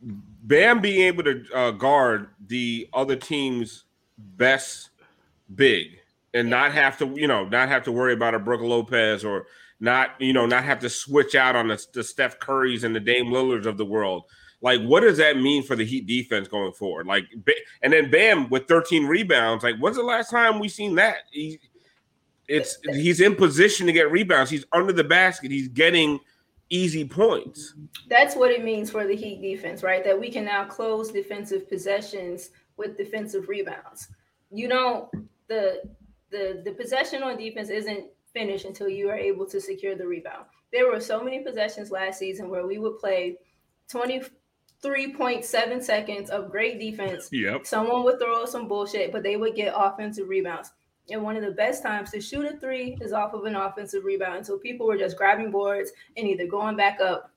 Speaker 3: Bam being able to uh, guard the other team's best big and not have to, you know, not have to worry about a Brook Lopez or not, you know, not have to switch out on the, the Steph Currys and the Dame Lillards of the world. Like, what does that mean for the Heat defense going forward? Like, and then Bam with 13 rebounds. Like, when's the last time we seen that? He, it's he's in position to get rebounds. He's under the basket. He's getting easy points.
Speaker 5: That's what it means for the Heat defense, right? That we can now close defensive possessions with defensive rebounds. You don't the the the possession on defense isn't finished until you are able to secure the rebound. There were so many possessions last season where we would play 23.7 seconds of great defense.
Speaker 3: Yep.
Speaker 5: Someone would throw some bullshit, but they would get offensive rebounds. And one of the best times to shoot a three is off of an offensive rebound. So people were just grabbing boards and either going back up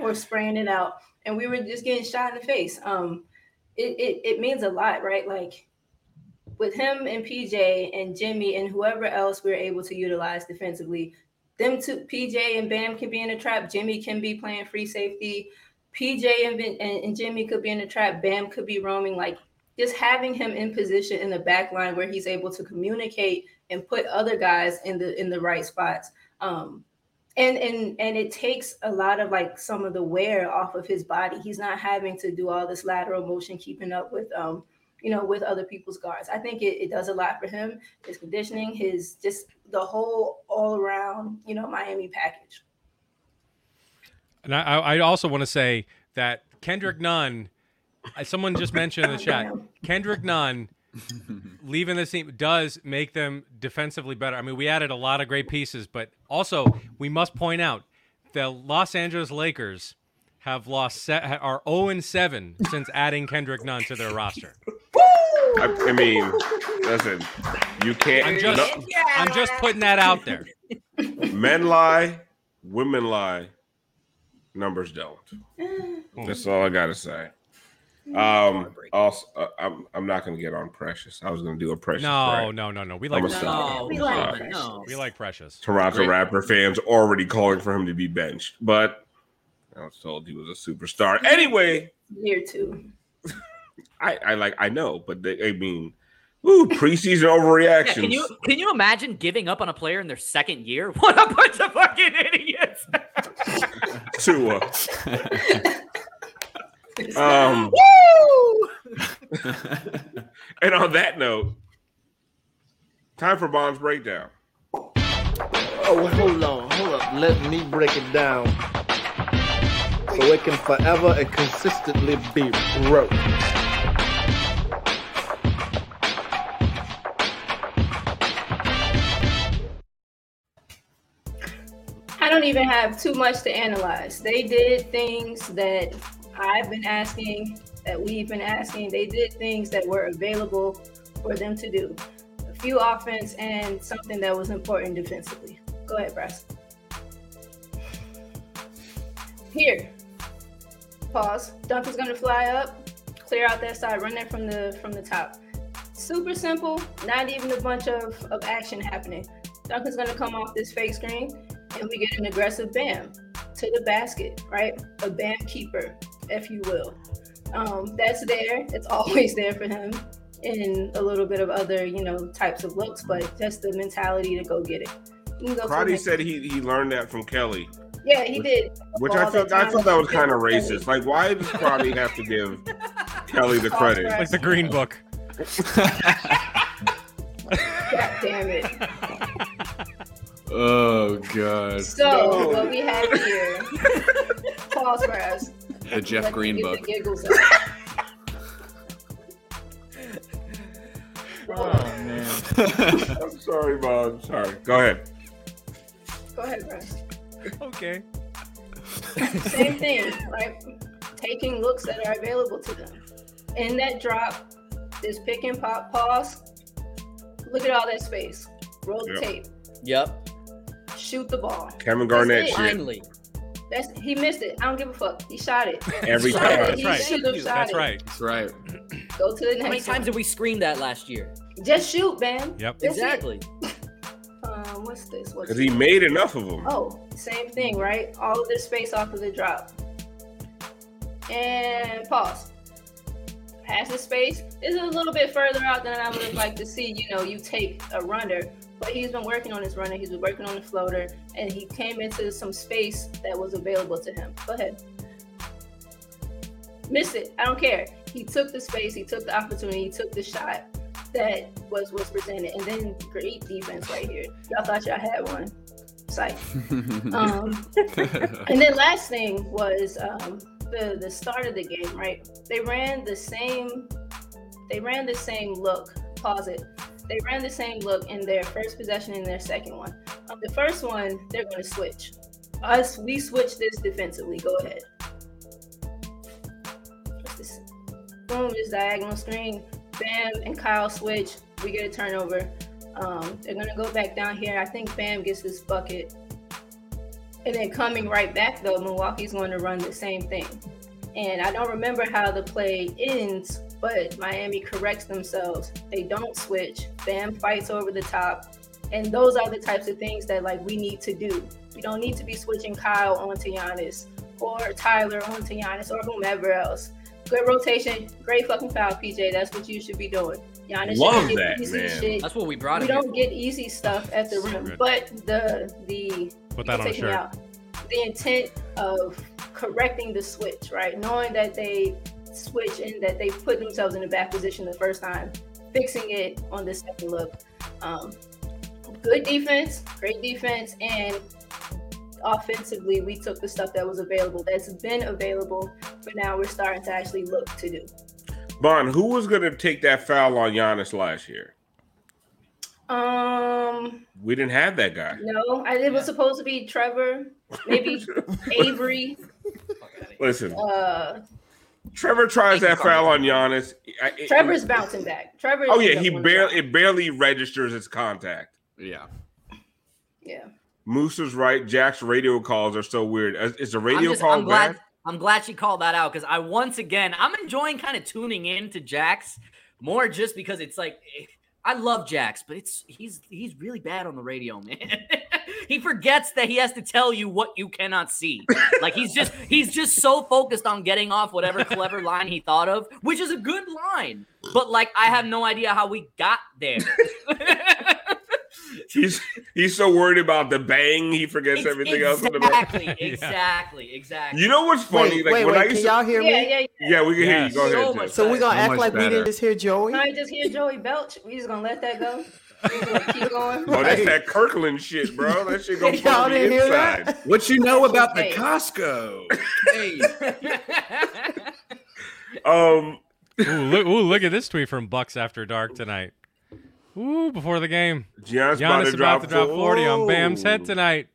Speaker 5: or spraying it out. And we were just getting shot in the face. Um, it, it, it means a lot, right? Like with him and PJ and Jimmy and whoever else we're able to utilize defensively, them two, PJ and Bam can be in a trap. Jimmy can be playing free safety. PJ and, and, and Jimmy could be in a trap. Bam could be roaming. Like just having him in position in the back line where he's able to communicate and put other guys in the in the right spots. Um, and and and it takes a lot of like some of the wear off of his body. He's not having to do all this lateral motion, keeping up with um, you know, with other people's guards. I think it, it does a lot for him. His conditioning, his just the whole all around, you know, Miami package.
Speaker 8: And I, I I also want to say that Kendrick Nunn, uh, someone just mentioned in the chat, Kendrick Nunn leaving the team does make them defensively better. I mean, we added a lot of great pieces, but also we must point out the Los Angeles Lakers have lost se- are 0 and 7 since adding Kendrick Nunn to their roster.
Speaker 3: I, I mean, listen, you can't.
Speaker 8: I'm just
Speaker 3: no-
Speaker 8: I'm just putting that out there.
Speaker 3: men lie, women lie, numbers don't. That's all I gotta say. Um, also, uh, I'm I'm not gonna get on Precious. I was gonna do a Precious.
Speaker 8: No,
Speaker 3: rant.
Speaker 8: no, no, no. We like
Speaker 3: a stop.
Speaker 5: We like
Speaker 3: sorry.
Speaker 5: Precious.
Speaker 4: No.
Speaker 8: we like Precious.
Speaker 3: Toronto
Speaker 7: Great.
Speaker 3: rapper fans already calling for him to be benched, but I was told he was a superstar. Anyway,
Speaker 5: Year two.
Speaker 3: I, I like I know, but they, I mean, ooh, preseason
Speaker 4: Yeah,
Speaker 3: overreactions.
Speaker 4: can you can you imagine giving up on a player in their second year? What a bunch of fucking idiots!
Speaker 3: Tua. um, Woo! and on that note, time for Bond's breakdown.
Speaker 12: Oh, hold on, hold up. Let me break it down so it can forever and consistently be broke.
Speaker 5: I don't even have too much to analyze. They did things that I've been asking, that we've been asking. They did things that were available for them to do. A few offense and something that was important defensively. Go ahead, Bryce. Here. Pause. Duncan's gonna fly up. clear out that side, run that from the from the top. Super simple, not even a bunch of, of action happening. Duncan's gonna come off this fake screen and we get an aggressive bam to the basket, right? A bam keeper, if you will. Um, that's there. It's always there for him in a little bit of other, you know, types of looks, but just the mentality to go get it. Go
Speaker 3: Crotty said he, he learned that from Kelly,
Speaker 5: yeah, he did.
Speaker 3: which I
Speaker 5: the
Speaker 3: felt I
Speaker 5: time.
Speaker 3: felt that was kind of racist. Like, why does Crotty have to give Kelly the credit?
Speaker 8: Like the Green Book.
Speaker 5: God damn it.
Speaker 7: Oh god.
Speaker 5: So what we have here, pause for us.
Speaker 7: The Jeff
Speaker 5: Let
Speaker 7: Green book.
Speaker 5: The giggles out.
Speaker 4: Oh man.
Speaker 3: I'm sorry, mom. Sorry. Go ahead.
Speaker 5: Go ahead, Russ.
Speaker 8: Okay.
Speaker 5: Same thing, right? Taking looks that are available to them. In that drop, this pick and pop pause. Look at all that space. Roll the
Speaker 3: Yep.
Speaker 5: tape.
Speaker 4: Yep.
Speaker 5: Shoot the ball.
Speaker 3: Kevin Garnett
Speaker 5: it.
Speaker 3: shit.
Speaker 4: Finally.
Speaker 5: That's he missed it. I don't give a fuck. He shot it.
Speaker 3: Every
Speaker 5: Shot
Speaker 3: time.
Speaker 5: it.
Speaker 8: That's
Speaker 5: He
Speaker 8: right.
Speaker 5: should have shot
Speaker 8: That's
Speaker 5: it.
Speaker 8: right.
Speaker 7: That's right.
Speaker 5: Go to the next
Speaker 4: How many times
Speaker 5: one.
Speaker 4: did we scream that last year?
Speaker 5: Just shoot, man.
Speaker 8: Yep.
Speaker 5: That's it.
Speaker 4: exactly.
Speaker 5: Um, what's this?
Speaker 3: Because he made enough of them.
Speaker 5: Oh, same thing, right? All of this space off of the drop. And pause. Pass the space. This is a little bit further out than I would have liked to see. You know, you take a runner, but he's been working on his runner. He's been working on the floater, and he came into some space that was available to him. Go ahead. Miss it. I don't care. He took the space. He took the opportunity. He took the shot that was was presented, and then great defense right here. Y'all thought y'all had one. Psych. Um, and then last thing was um, the the start of the game. Right, they ran the same. They ran the same look. Pause it. They ran the same look in their first possession and their second one. On the first one, they're going to switch. Us, we switch this defensively. Go ahead. Boom, this diagonal screen. Bam and Kyle switch. We get a turnover. Um, they're gonna go back down here. I think Bam gets this bucket. And then coming right back though, Milwaukee's going to run the same thing. And I don't remember how the play ends, but Miami corrects themselves. They don't switch. Bam fights over the top. And those are the types of things that like we need to do. We don't need to be switching Kyle onto Giannis or Tyler onto Giannis or whomever else. Good rotation, great fucking foul, PJ. That's what you should be doing. Giannis
Speaker 3: Love
Speaker 5: get
Speaker 3: that,
Speaker 5: easy
Speaker 3: man.
Speaker 5: shit.
Speaker 4: That's what we brought
Speaker 5: We
Speaker 4: him
Speaker 5: don't get easy stuff at the rim,
Speaker 8: good.
Speaker 5: but the the
Speaker 8: Put
Speaker 5: you
Speaker 8: that
Speaker 5: can
Speaker 8: on a shirt.
Speaker 5: out. The intent of correcting the switch, right? Knowing that they switch and that they put themselves in a bad position the first time, fixing it on the second look. Um, good defense, great defense, and offensively, we took the stuff that was available, that's been available, but now we're starting to actually look to do.
Speaker 3: Bond, who was going to take that foul on Giannis last year?
Speaker 5: Um,
Speaker 3: We didn't have that guy.
Speaker 5: no, I, it was supposed to be Trevor, maybe Avery.
Speaker 3: Listen,
Speaker 5: Uh,
Speaker 3: Trevor tries that foul on Giannis. I- it-
Speaker 5: Trevor's bouncing back. Trevor.
Speaker 3: Oh yeah, he barely it barely registers its contact.
Speaker 7: Yeah.
Speaker 5: Yeah.
Speaker 3: Moose's right. Jack's radio calls are so weird. Is, is the radio
Speaker 4: I'm, just,
Speaker 3: call
Speaker 4: I'm glad.
Speaker 3: bad?
Speaker 4: I'm glad she called that out because I once again I'm enjoying kind of tuning in to Jax more just because it's like eh, I love Jax, but it's he's he's really bad on the radio, man. he forgets that he has to tell you what you cannot see. Like he's just he's just so focused on getting off whatever clever line he thought of, which is a good line. But like I have no idea how we got there.
Speaker 3: He's he's so worried about the bang, he forgets everything else in the
Speaker 4: exactly, exactly, exactly.
Speaker 3: You know what's funny?
Speaker 6: Wait,
Speaker 3: like
Speaker 6: wait,
Speaker 3: when I used
Speaker 6: Can
Speaker 3: to,
Speaker 6: y'all hear
Speaker 5: Yeah,
Speaker 6: me?
Speaker 5: yeah, yeah.
Speaker 3: yeah, we can hear you. Go.
Speaker 4: So
Speaker 3: Jay.
Speaker 4: much
Speaker 6: So we gonna
Speaker 7: So
Speaker 6: act
Speaker 7: much
Speaker 6: like we didn't just hear Joey?
Speaker 5: Can I just hear Joey belch? We just gonna let that go. We just gonna keep going.
Speaker 3: Oh, that's that Kirkland shit, bro. That shit goes
Speaker 6: Y'all
Speaker 3: from the
Speaker 6: didn't hear
Speaker 3: inside.
Speaker 6: that?
Speaker 7: What you know about the Costco? Hey.
Speaker 3: Um,
Speaker 8: Ooh, look, ooh, look at this tweet from Bucks After Dark tonight. Ooh, before the game.
Speaker 3: Giannis,
Speaker 8: Giannis
Speaker 3: about
Speaker 8: about to drop 40 on Bam's head tonight.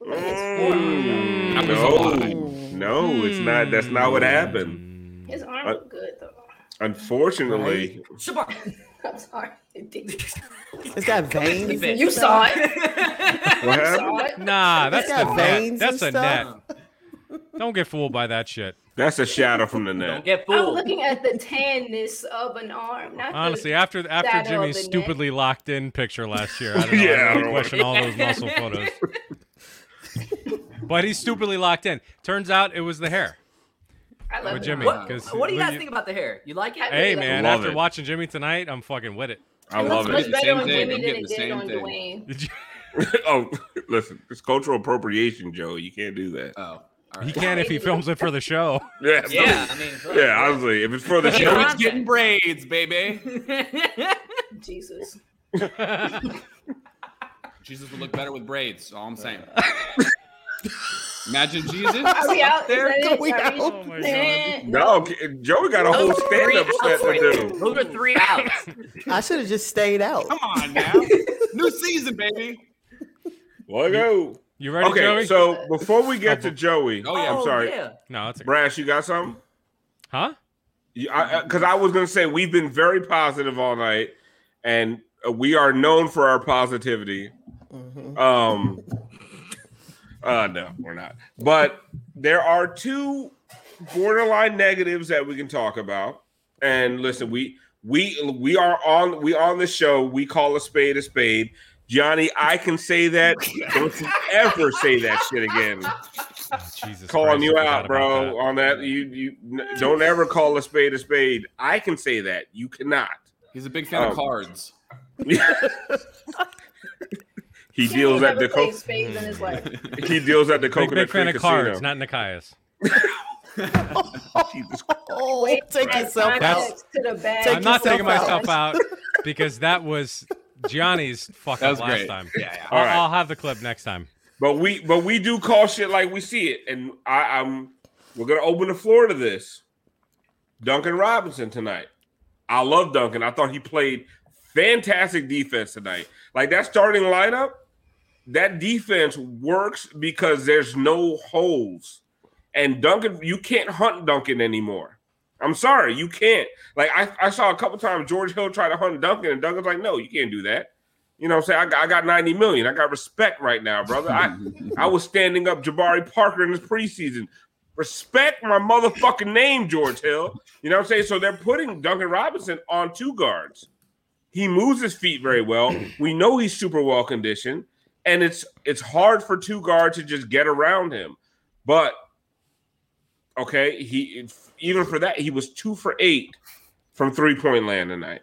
Speaker 3: Mm,
Speaker 7: That was a lie.
Speaker 3: no, no, it's not. That's not what happened.
Speaker 5: His arm
Speaker 3: Uh,
Speaker 5: good though.
Speaker 3: Unfortunately,
Speaker 4: Shabar.
Speaker 5: I'm sorry.
Speaker 6: It's got veins. and
Speaker 5: You saw it.
Speaker 3: what
Speaker 5: You
Speaker 3: happened?
Speaker 5: saw it.
Speaker 8: Nah, that's
Speaker 6: got
Speaker 8: the net.
Speaker 6: veins
Speaker 8: That's a net. Don't get fooled by that shit.
Speaker 3: That's a shadow from the
Speaker 4: Don't
Speaker 3: net.
Speaker 4: get
Speaker 5: I'm looking at the tanness of an arm. Not the
Speaker 8: Honestly, after after Jimmy's
Speaker 5: the neck.
Speaker 8: stupidly locked in picture last year, I don't know.
Speaker 3: Yeah,
Speaker 8: I
Speaker 3: I don't
Speaker 8: question all those muscle photos. but he's stupidly locked in. Turns out it was the hair.
Speaker 5: I love
Speaker 8: with. Jimmy.
Speaker 4: What,
Speaker 8: 'cause
Speaker 4: what do you
Speaker 8: when
Speaker 4: guys think about the hair? You like it?
Speaker 8: Hey
Speaker 5: really
Speaker 8: man, after
Speaker 3: it.
Speaker 8: watching Jimmy tonight, I'm fucking with it.
Speaker 3: I
Speaker 5: It
Speaker 3: love
Speaker 5: looks
Speaker 3: it.
Speaker 5: much
Speaker 7: Same
Speaker 5: better on
Speaker 7: thing.
Speaker 5: Jimmy
Speaker 7: I'm
Speaker 5: than it did
Speaker 7: same
Speaker 5: on
Speaker 7: thing.
Speaker 5: Dwayne.
Speaker 8: Did you-
Speaker 3: oh, listen, it's cultural appropriation, Joe. You can't do that.
Speaker 7: Oh, all
Speaker 8: he
Speaker 7: right.
Speaker 8: can if he films it for the show.
Speaker 3: Yeah,
Speaker 4: Yeah, I mean,
Speaker 3: yeah. Honestly, if it's for the
Speaker 4: Hey,
Speaker 3: show,
Speaker 4: Ron-
Speaker 7: Joey's getting braids, baby.
Speaker 5: Jesus.
Speaker 7: Jesus would look better with braids. All I'm saying. Imagine Jesus
Speaker 5: Are we out?
Speaker 7: up there.
Speaker 5: Is that
Speaker 12: we out?
Speaker 8: Oh my
Speaker 5: Eh,
Speaker 3: no, Joey got a whole
Speaker 4: Those are
Speaker 3: stand-up set to do.
Speaker 4: Those are three outs.
Speaker 12: I should have just stayed out.
Speaker 7: Come on now. New season, baby.
Speaker 3: Let go.
Speaker 8: You ready,
Speaker 3: Okay,
Speaker 8: Joey?
Speaker 3: so before we get to Joey,
Speaker 7: Oh, yeah.
Speaker 3: I'm sorry,
Speaker 4: Yeah.
Speaker 8: no, it's a,
Speaker 3: Brash, you got something?
Speaker 8: huh?
Speaker 3: Because I, was going to say we've been very positive all night, and uh, we are known for our positivity. Um, uh, no, we're not. But there are two borderline negatives that we can talk about. And listen, we we we are on we on the show. We call a spade a spade. Johnny, I can say that. Don't you ever say that shit again.
Speaker 8: Oh, Jesus
Speaker 3: Calling
Speaker 8: Christ,
Speaker 3: you out, bro.
Speaker 8: about
Speaker 3: On that, you you don't ever call a spade a spade. I can say that. You cannot.
Speaker 7: He's a big fan
Speaker 3: Um,
Speaker 7: of cards.
Speaker 3: he
Speaker 5: Jimmy
Speaker 3: deals at the
Speaker 5: played
Speaker 3: co-
Speaker 5: spades in his life.
Speaker 3: he deals at the
Speaker 8: Big,
Speaker 3: coconut
Speaker 8: big fan of
Speaker 3: Casino.
Speaker 8: cards, not Nikias.
Speaker 3: Jesus
Speaker 12: Oh, take yourself out.
Speaker 5: To the bag.
Speaker 8: I'm not taking myself out because that was Johnny's fuck up last
Speaker 7: great.
Speaker 8: time.
Speaker 7: Yeah, yeah.
Speaker 8: I'll,
Speaker 3: All right.
Speaker 8: I'll have the clip next time.
Speaker 3: But we but we do call shit like we see it, and I, I'm we're gonna open the floor to this. Duncan Robinson tonight. I love Duncan. I thought he played fantastic defense tonight. Like that starting lineup, that defense works because there's no holes. And Duncan, you can't hunt Duncan anymore. I'm sorry, you can't. Like I, I saw a couple times George Hill try to hunt Duncan, and Duncan's like, no, you can't do that. You know what I'm saying? I got, I got 90 million. I got respect right now, brother. I, I was standing up Jabari Parker in this preseason. Respect my motherfucking name, George Hill. You know what I'm saying? So they're putting Duncan Robinson on two guards. He moves his feet very well. We know he's super well conditioned, and it's it's hard for two guards to just get around him. But okay, he even for that he was two for eight from three point land tonight.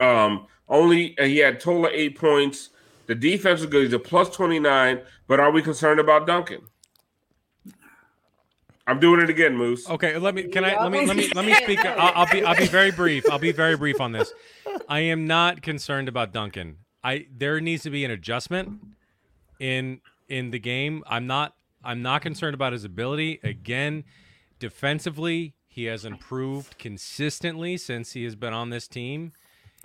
Speaker 3: Um, only uh, he had total of eight points. The defense was good. He's a plus twenty nine. But are we concerned about Duncan? I'm doing it again, Moose.
Speaker 8: Okay, let me. Can I? Let me. Let me. Let me speak. I'll, I'll be. I'll be very brief. I'll be very brief on this. I am not concerned about Duncan. I there needs to be an adjustment in in the game. I'm not. I'm not concerned about his ability. Again, defensively, he has improved consistently since he has been on this team.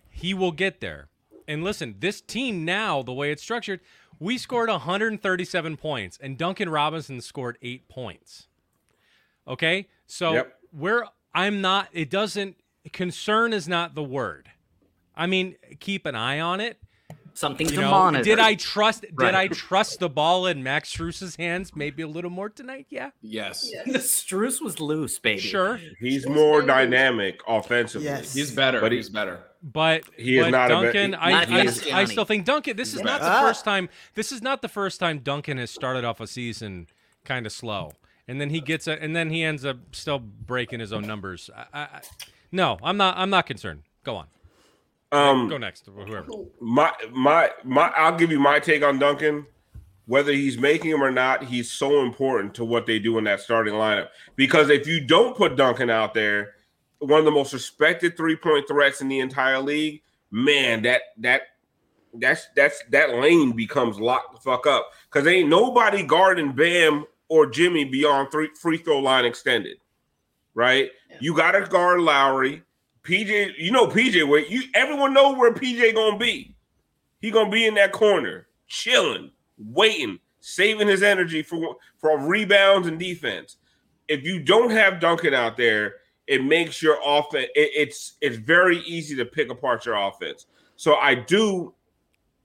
Speaker 8: He will get there. And listen, this team now, the way it's structured, we scored 137 points, and Duncan Robinson scored eight points. Okay, so
Speaker 3: Yep.
Speaker 8: we're I'm not. It doesn't. Concern is not the word. I mean, keep an eye on it.
Speaker 4: Something
Speaker 8: You
Speaker 4: to
Speaker 8: know,
Speaker 4: monitor.
Speaker 8: did I trust? Did I trust the ball in Max Strus's hands? Maybe a little more tonight. Yeah,
Speaker 7: Yes.
Speaker 4: Strus was loose, baby.
Speaker 8: sure.
Speaker 3: He's more dynamic offensively.
Speaker 12: Yes.
Speaker 7: He's better.
Speaker 3: But
Speaker 7: he's better.
Speaker 8: But
Speaker 3: He is
Speaker 8: but
Speaker 3: not a be-
Speaker 8: Duncan. I,
Speaker 4: Not
Speaker 8: I,
Speaker 4: yet,
Speaker 8: I still think Duncan. This is not the first time. This is not the first time Duncan has started off a season kind of slow, and then he gets a, and then he ends up still breaking his own numbers. I, I, I- no, I'm not. I'm not concerned. Go on.
Speaker 3: Um,
Speaker 8: Go next. Whoever.
Speaker 3: my my my I'll give you my take on Duncan. Whether he's making them or not, he's so important to what they do in that starting lineup. Because if you don't put Duncan out there, one of the most respected three point threats in the entire league, man, that that that's that's that lane becomes locked the fuck up. Because ain't nobody guarding Bam or Jimmy beyond three free throw line extended, right? You got to guard Lowry. PJ, you know PJ where you everyone knows where PJ gonna be. He gonna be in that corner, chilling, waiting, saving his energy for for rebounds and defense. If you don't have Duncan out there, it makes your offense. It, it's it's very easy to pick apart your offense. So I do,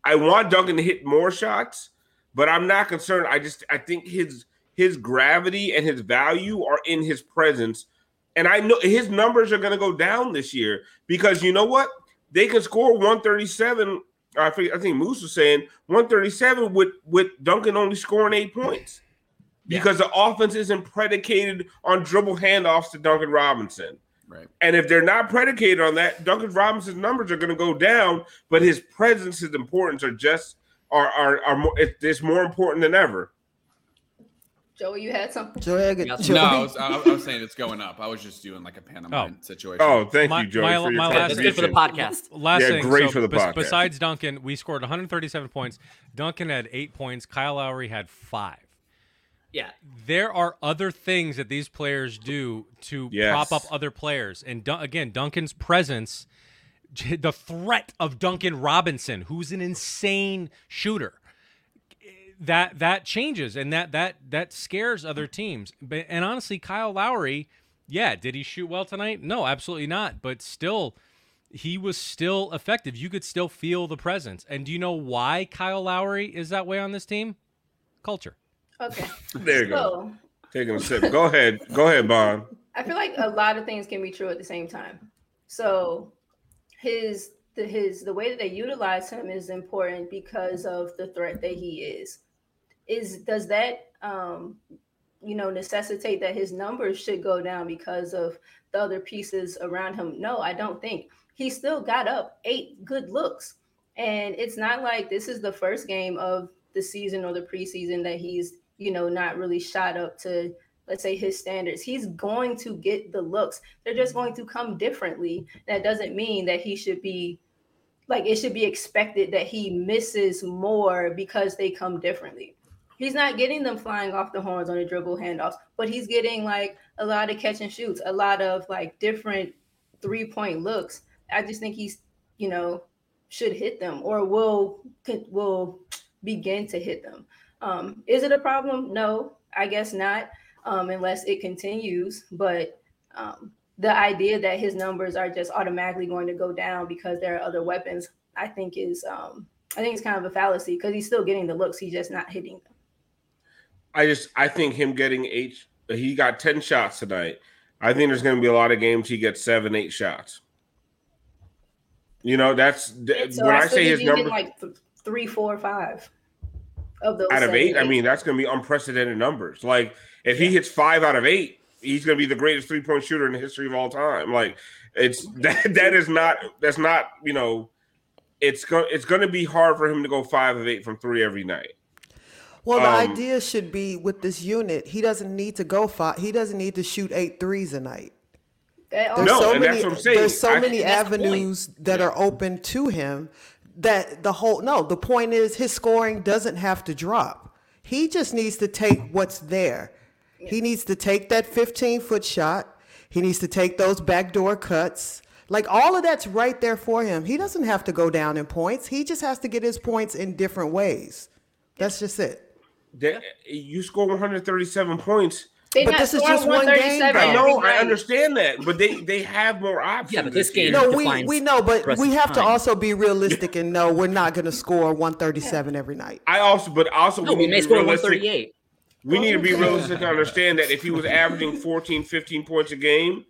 Speaker 3: I want Duncan to hit more shots, but I'm not concerned. I just I think his his gravity and his value are in his presence. And I know his numbers are going to go down this year because you know what? They can score 137. I think I think Moose was saying 137 with with Duncan only scoring eight points because the offense isn't predicated on dribble handoffs to Duncan Robinson.
Speaker 7: Right.
Speaker 3: And if they're not predicated on that, Duncan Robinson's numbers are going to go down, but his presence, his importance are just are are, are more, it- it's more important than ever.
Speaker 5: Joey, you had something.
Speaker 6: Joey,
Speaker 7: No, I was, I, I was saying it's going up. I was just doing like a Panama
Speaker 8: Oh.
Speaker 7: situation.
Speaker 3: Oh, thank
Speaker 8: My-
Speaker 3: you, Joey,
Speaker 8: my-
Speaker 3: for your
Speaker 8: my last-
Speaker 4: That's good for the podcast.
Speaker 8: Last
Speaker 3: Yeah,
Speaker 8: thing,
Speaker 3: great
Speaker 8: so
Speaker 3: for the
Speaker 8: bes-
Speaker 3: podcast.
Speaker 8: Besides Duncan, we scored 137 points. Duncan had eight points. Kyle Lowry had five.
Speaker 4: Yeah.
Speaker 8: There are other things that these players do to
Speaker 3: Yes.
Speaker 8: prop up other players. And Dun- again, Duncan's presence, the threat of Duncan Robinson, who's an insane shooter, that that changes and that that that scares other teams. But and honestly, Kyle Lowry, yeah, did he shoot well tonight? No, absolutely not. But still, he was still effective. You could still feel the presence. And do you know why Kyle Lowry is that way on this team? Culture.
Speaker 5: Okay.
Speaker 3: There you go.
Speaker 5: So
Speaker 3: Taking a sip. Go ahead. Go ahead, Bob.
Speaker 5: I feel like a lot of things can be true at the same time. So his the his the way that they utilize him is important because of the threat that he is. Is does that um you know necessitate that his numbers should go down because of the other pieces around him? No, I don't think. He still got up eight good looks. And it's not like this is the first game of the season or the preseason that he's, you know, not really shot up to let's say his standards. He's going to get the looks. They're just going to come differently. That doesn't mean that he should be like it should be expected that he misses more because they come differently. He's not getting them flying off the horns on the dribble handoffs, but he's getting like a lot of catch and shoots, a lot of like different three point looks. I just think he's, you know, should hit them or will will begin to hit them. Um, is it a problem? No, I guess not, um, unless it continues. But um, the idea that his numbers are just automatically going to go down because there are other weapons, I think is um, I think it's kind of a fallacy because he's still getting the looks, he's just not hitting them.
Speaker 3: I just I think him getting eight he got 10 shots tonight. I think there's gonna be a lot of games he gets seven, eight shots. You know, that's
Speaker 5: So
Speaker 3: when
Speaker 5: I,
Speaker 3: I say his number
Speaker 5: like th- three, four, five of those
Speaker 3: out of
Speaker 5: seven,
Speaker 3: eight, I mean, that's gonna be unprecedented numbers. Like if he hits five out of eight, he's gonna be the greatest three point shooter in the history of all time. Like it's that that is not that's not you know it's going it's going to be hard for him to go five of eight from three every night.
Speaker 6: Well, the
Speaker 3: Um,
Speaker 6: idea should be with this unit, he doesn't need to go five. He doesn't need to shoot eight threes a night. There's
Speaker 3: No,
Speaker 6: so
Speaker 3: and
Speaker 6: many.
Speaker 3: that's what I'm saying.
Speaker 6: There's so
Speaker 3: I-
Speaker 6: many
Speaker 3: That's the point.
Speaker 6: avenues that are open to him. That the whole no. The point is his scoring doesn't have to drop. He just needs to take what's there. He needs to take that 15 foot shot. He needs to take those backdoor cuts. Like all of that's right there for him. He doesn't have to go down in points. He just has to get his points in different ways. That's just it.
Speaker 3: That- you score 137 points.
Speaker 5: They
Speaker 6: But this is just one game,
Speaker 3: I know, I understand that, but they they have more options.
Speaker 4: Yeah, but this game-
Speaker 6: No, we, we know, but we
Speaker 4: of
Speaker 6: have to also be realistic and know we're not going to score 137 every night.
Speaker 3: I also, but also,
Speaker 4: No, we
Speaker 3: need
Speaker 4: may
Speaker 3: to be
Speaker 4: score
Speaker 3: realistic-
Speaker 4: 138.
Speaker 3: We need to be realistic to understand that if he was averaging 14, 15 points a game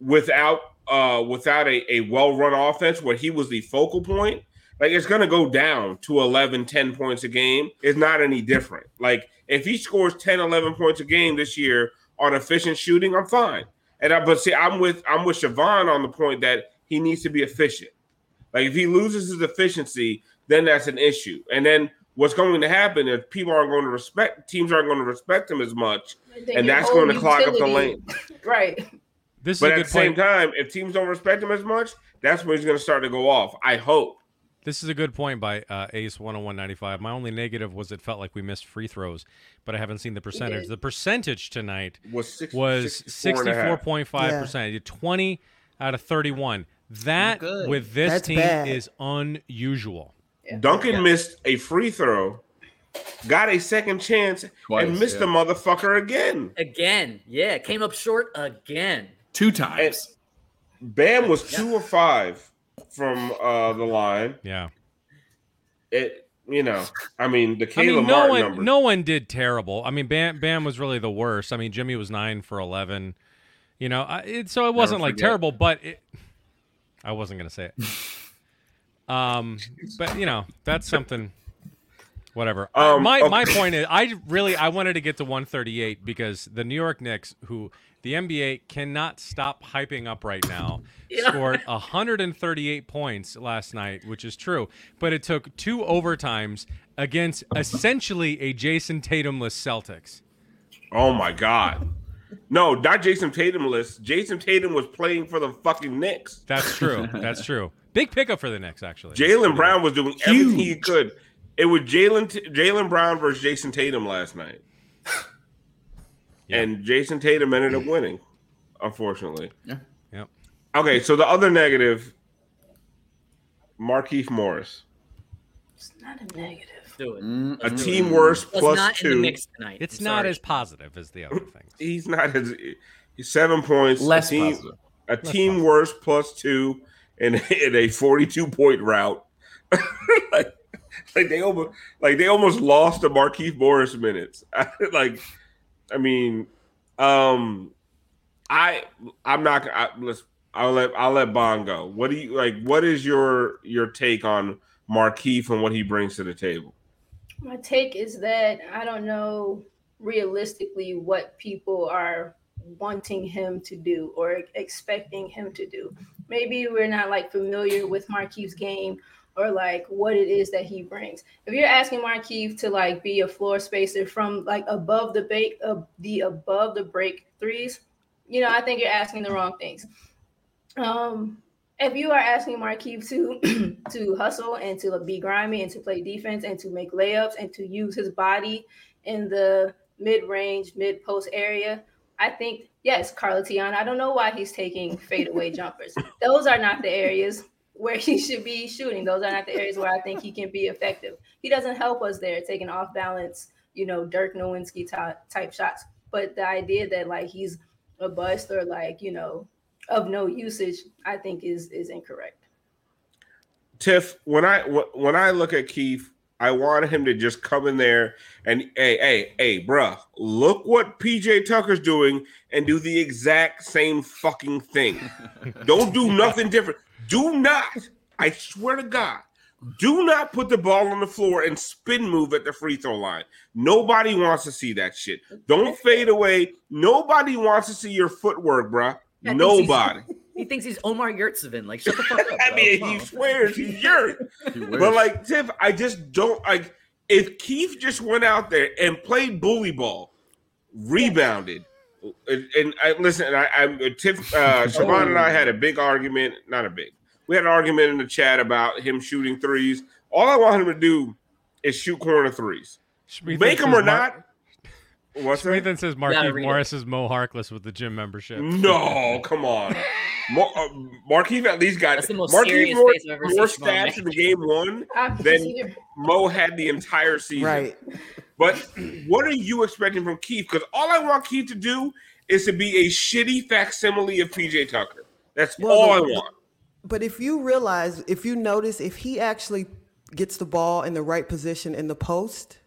Speaker 3: without uh without a, a well-run offense where he was the focal point, like it's gonna go down to 11, 10 points a game. It's not any different. Like if he scores 10, 11 points a game this year on efficient shooting, I'm fine. And I but see, I'm with I'm with Siobhan on the point that he needs to be efficient. Like if he loses his efficiency, then that's an issue. And then what's going to happen is people aren't going to respect teams aren't going to respect him as much, and that's going to clog up the lane.
Speaker 5: Right.
Speaker 8: This is
Speaker 3: But
Speaker 8: a
Speaker 3: at
Speaker 8: good
Speaker 3: the same time, if teams don't respect him as much, that's when he's going to start to go off. I hope.
Speaker 8: This is a good point by uh, Ace 10195. My only negative was it felt like we missed free throws, but I haven't seen the percentage. The percentage tonight
Speaker 3: Was six-
Speaker 8: was
Speaker 3: 64 and a half.
Speaker 8: 64.5%. He did 20 out of 31. That with this
Speaker 6: That's
Speaker 8: team
Speaker 6: bad.
Speaker 8: is unusual.
Speaker 3: Duncan missed a free throw, got a second chance,
Speaker 7: Twice,
Speaker 3: and missed
Speaker 7: yeah.
Speaker 3: the motherfucker again.
Speaker 4: Again. Yeah, came up short again.
Speaker 7: Two times.
Speaker 3: Bam was two or five from uh, the line.
Speaker 8: Yeah.
Speaker 3: It you know, I mean, the
Speaker 8: I
Speaker 3: Kayla
Speaker 8: mean, no
Speaker 3: Martin
Speaker 8: one,
Speaker 3: numbers.
Speaker 8: no one did terrible. I mean, Bam, Bam was really the worst. I mean, Jimmy was nine for eleven. You know, I, it, so it wasn't like terrible, but it, I wasn't gonna say it. um, but you know, that's something. Whatever.
Speaker 3: Um,
Speaker 8: my my point is, I really I wanted to get to 138 because the New York Knicks, who the NBA cannot stop hyping up right now,
Speaker 4: Yeah.
Speaker 8: scored 138 points last night, which is true. But it took two overtimes against essentially a Jayson Tatumless Celtics.
Speaker 3: Oh my god. No, not Jayson Tatum list. Jayson Tatum was playing for the fucking Knicks.
Speaker 8: That's true. That's true. Big pickup for the Knicks, actually.
Speaker 3: Jaylen Brown was doing everything he could. It was Jaylen Jaylen Brown versus Jayson Tatum last night, and Jayson Tatum ended up winning, unfortunately.
Speaker 7: Yeah.
Speaker 8: Yep.
Speaker 3: Okay, so the other negative, Markieff Morris,
Speaker 5: It's not a negative.
Speaker 4: Do it.
Speaker 7: Mm,
Speaker 3: a team worst
Speaker 4: Was
Speaker 3: plus
Speaker 4: not in the
Speaker 3: two.
Speaker 4: mix tonight.
Speaker 8: It's
Speaker 4: I'm
Speaker 8: not
Speaker 4: sorry.
Speaker 8: as positive as the other things.
Speaker 3: He's not as he's seven points.
Speaker 7: Less
Speaker 3: a team,
Speaker 7: positive.
Speaker 3: a team worst plus two in, in a forty-two point route. like, like they almost like they almost lost the Markieff Morris minutes. like, I mean, um, I I'm not. I, let's. I'll let I'll let Bond go. What do you like? What is your your take on Markieff and what he brings to the table?
Speaker 5: My take is that I don't know realistically what people are wanting him to do or expecting him to do. Maybe we're not like familiar with Markieff's game or like what it is that he brings. If you're asking Markieff to like be a floor spacer from like above the bake of the above the break threes, you know, I think you're asking the wrong things. Um, if you are asking Markieff to to hustle and to be grimy and to play defense and to make layups and to use his body in the mid-range, mid-post area, I think yes, Carla Tiana. I don't know why he's taking fadeaway jumpers. Those are not the areas where he should be shooting. Those are not the areas where I think he can be effective. He doesn't help us there, taking off balance, you know, Dirk Nowitzki type type shots. But the idea that like he's a bust or like you know of no usage, I think is is incorrect.
Speaker 3: Tiff, when I when I look at Keith, I want him to just come in there and hey, hey, hey, bruh, look what PJ Tucker's doing and do the exact same fucking thing. Don't do nothing different. Do not, I swear to God, do not put the ball on the floor and spin move at the free throw line. Nobody wants to see that shit. Don't fade away. Nobody wants to see your footwork, bruh.
Speaker 4: Yeah, I think he's-
Speaker 3: Nobody.
Speaker 4: He thinks he's Omer Yurtseven. Like, shut the fuck up.
Speaker 3: I
Speaker 4: bro.
Speaker 3: mean, he swears he's yours. but like Tiff, I just don't like if Keith just went out there and played bully ball, rebounded, and, and I listen. I, I Tiff, uh, Siobhan and I had a big argument. Not a big. We had an argument in the chat about him shooting threes. All I want him to do is shoot corner threes. Make them or
Speaker 8: Mar-
Speaker 3: not. What's that?
Speaker 8: Schmeathan says
Speaker 3: gotta
Speaker 8: Marquise
Speaker 3: read.
Speaker 8: Morris is Mo Harkless with the gym membership.
Speaker 3: No, come on. Mar- uh, Markieff at least got
Speaker 4: That's the most
Speaker 3: Markieff
Speaker 4: serious
Speaker 3: more,
Speaker 4: face I've ever
Speaker 3: more stats in the game one than. Mo had the entire season.
Speaker 6: Right.
Speaker 3: But what are you expecting from Keith? Because all I want Keith to do is to be a shitty facsimile of PJ Tucker. That's
Speaker 6: Well,
Speaker 3: all I want.
Speaker 6: But if you realize, if you notice, if he actually gets the ball in the right position in the post,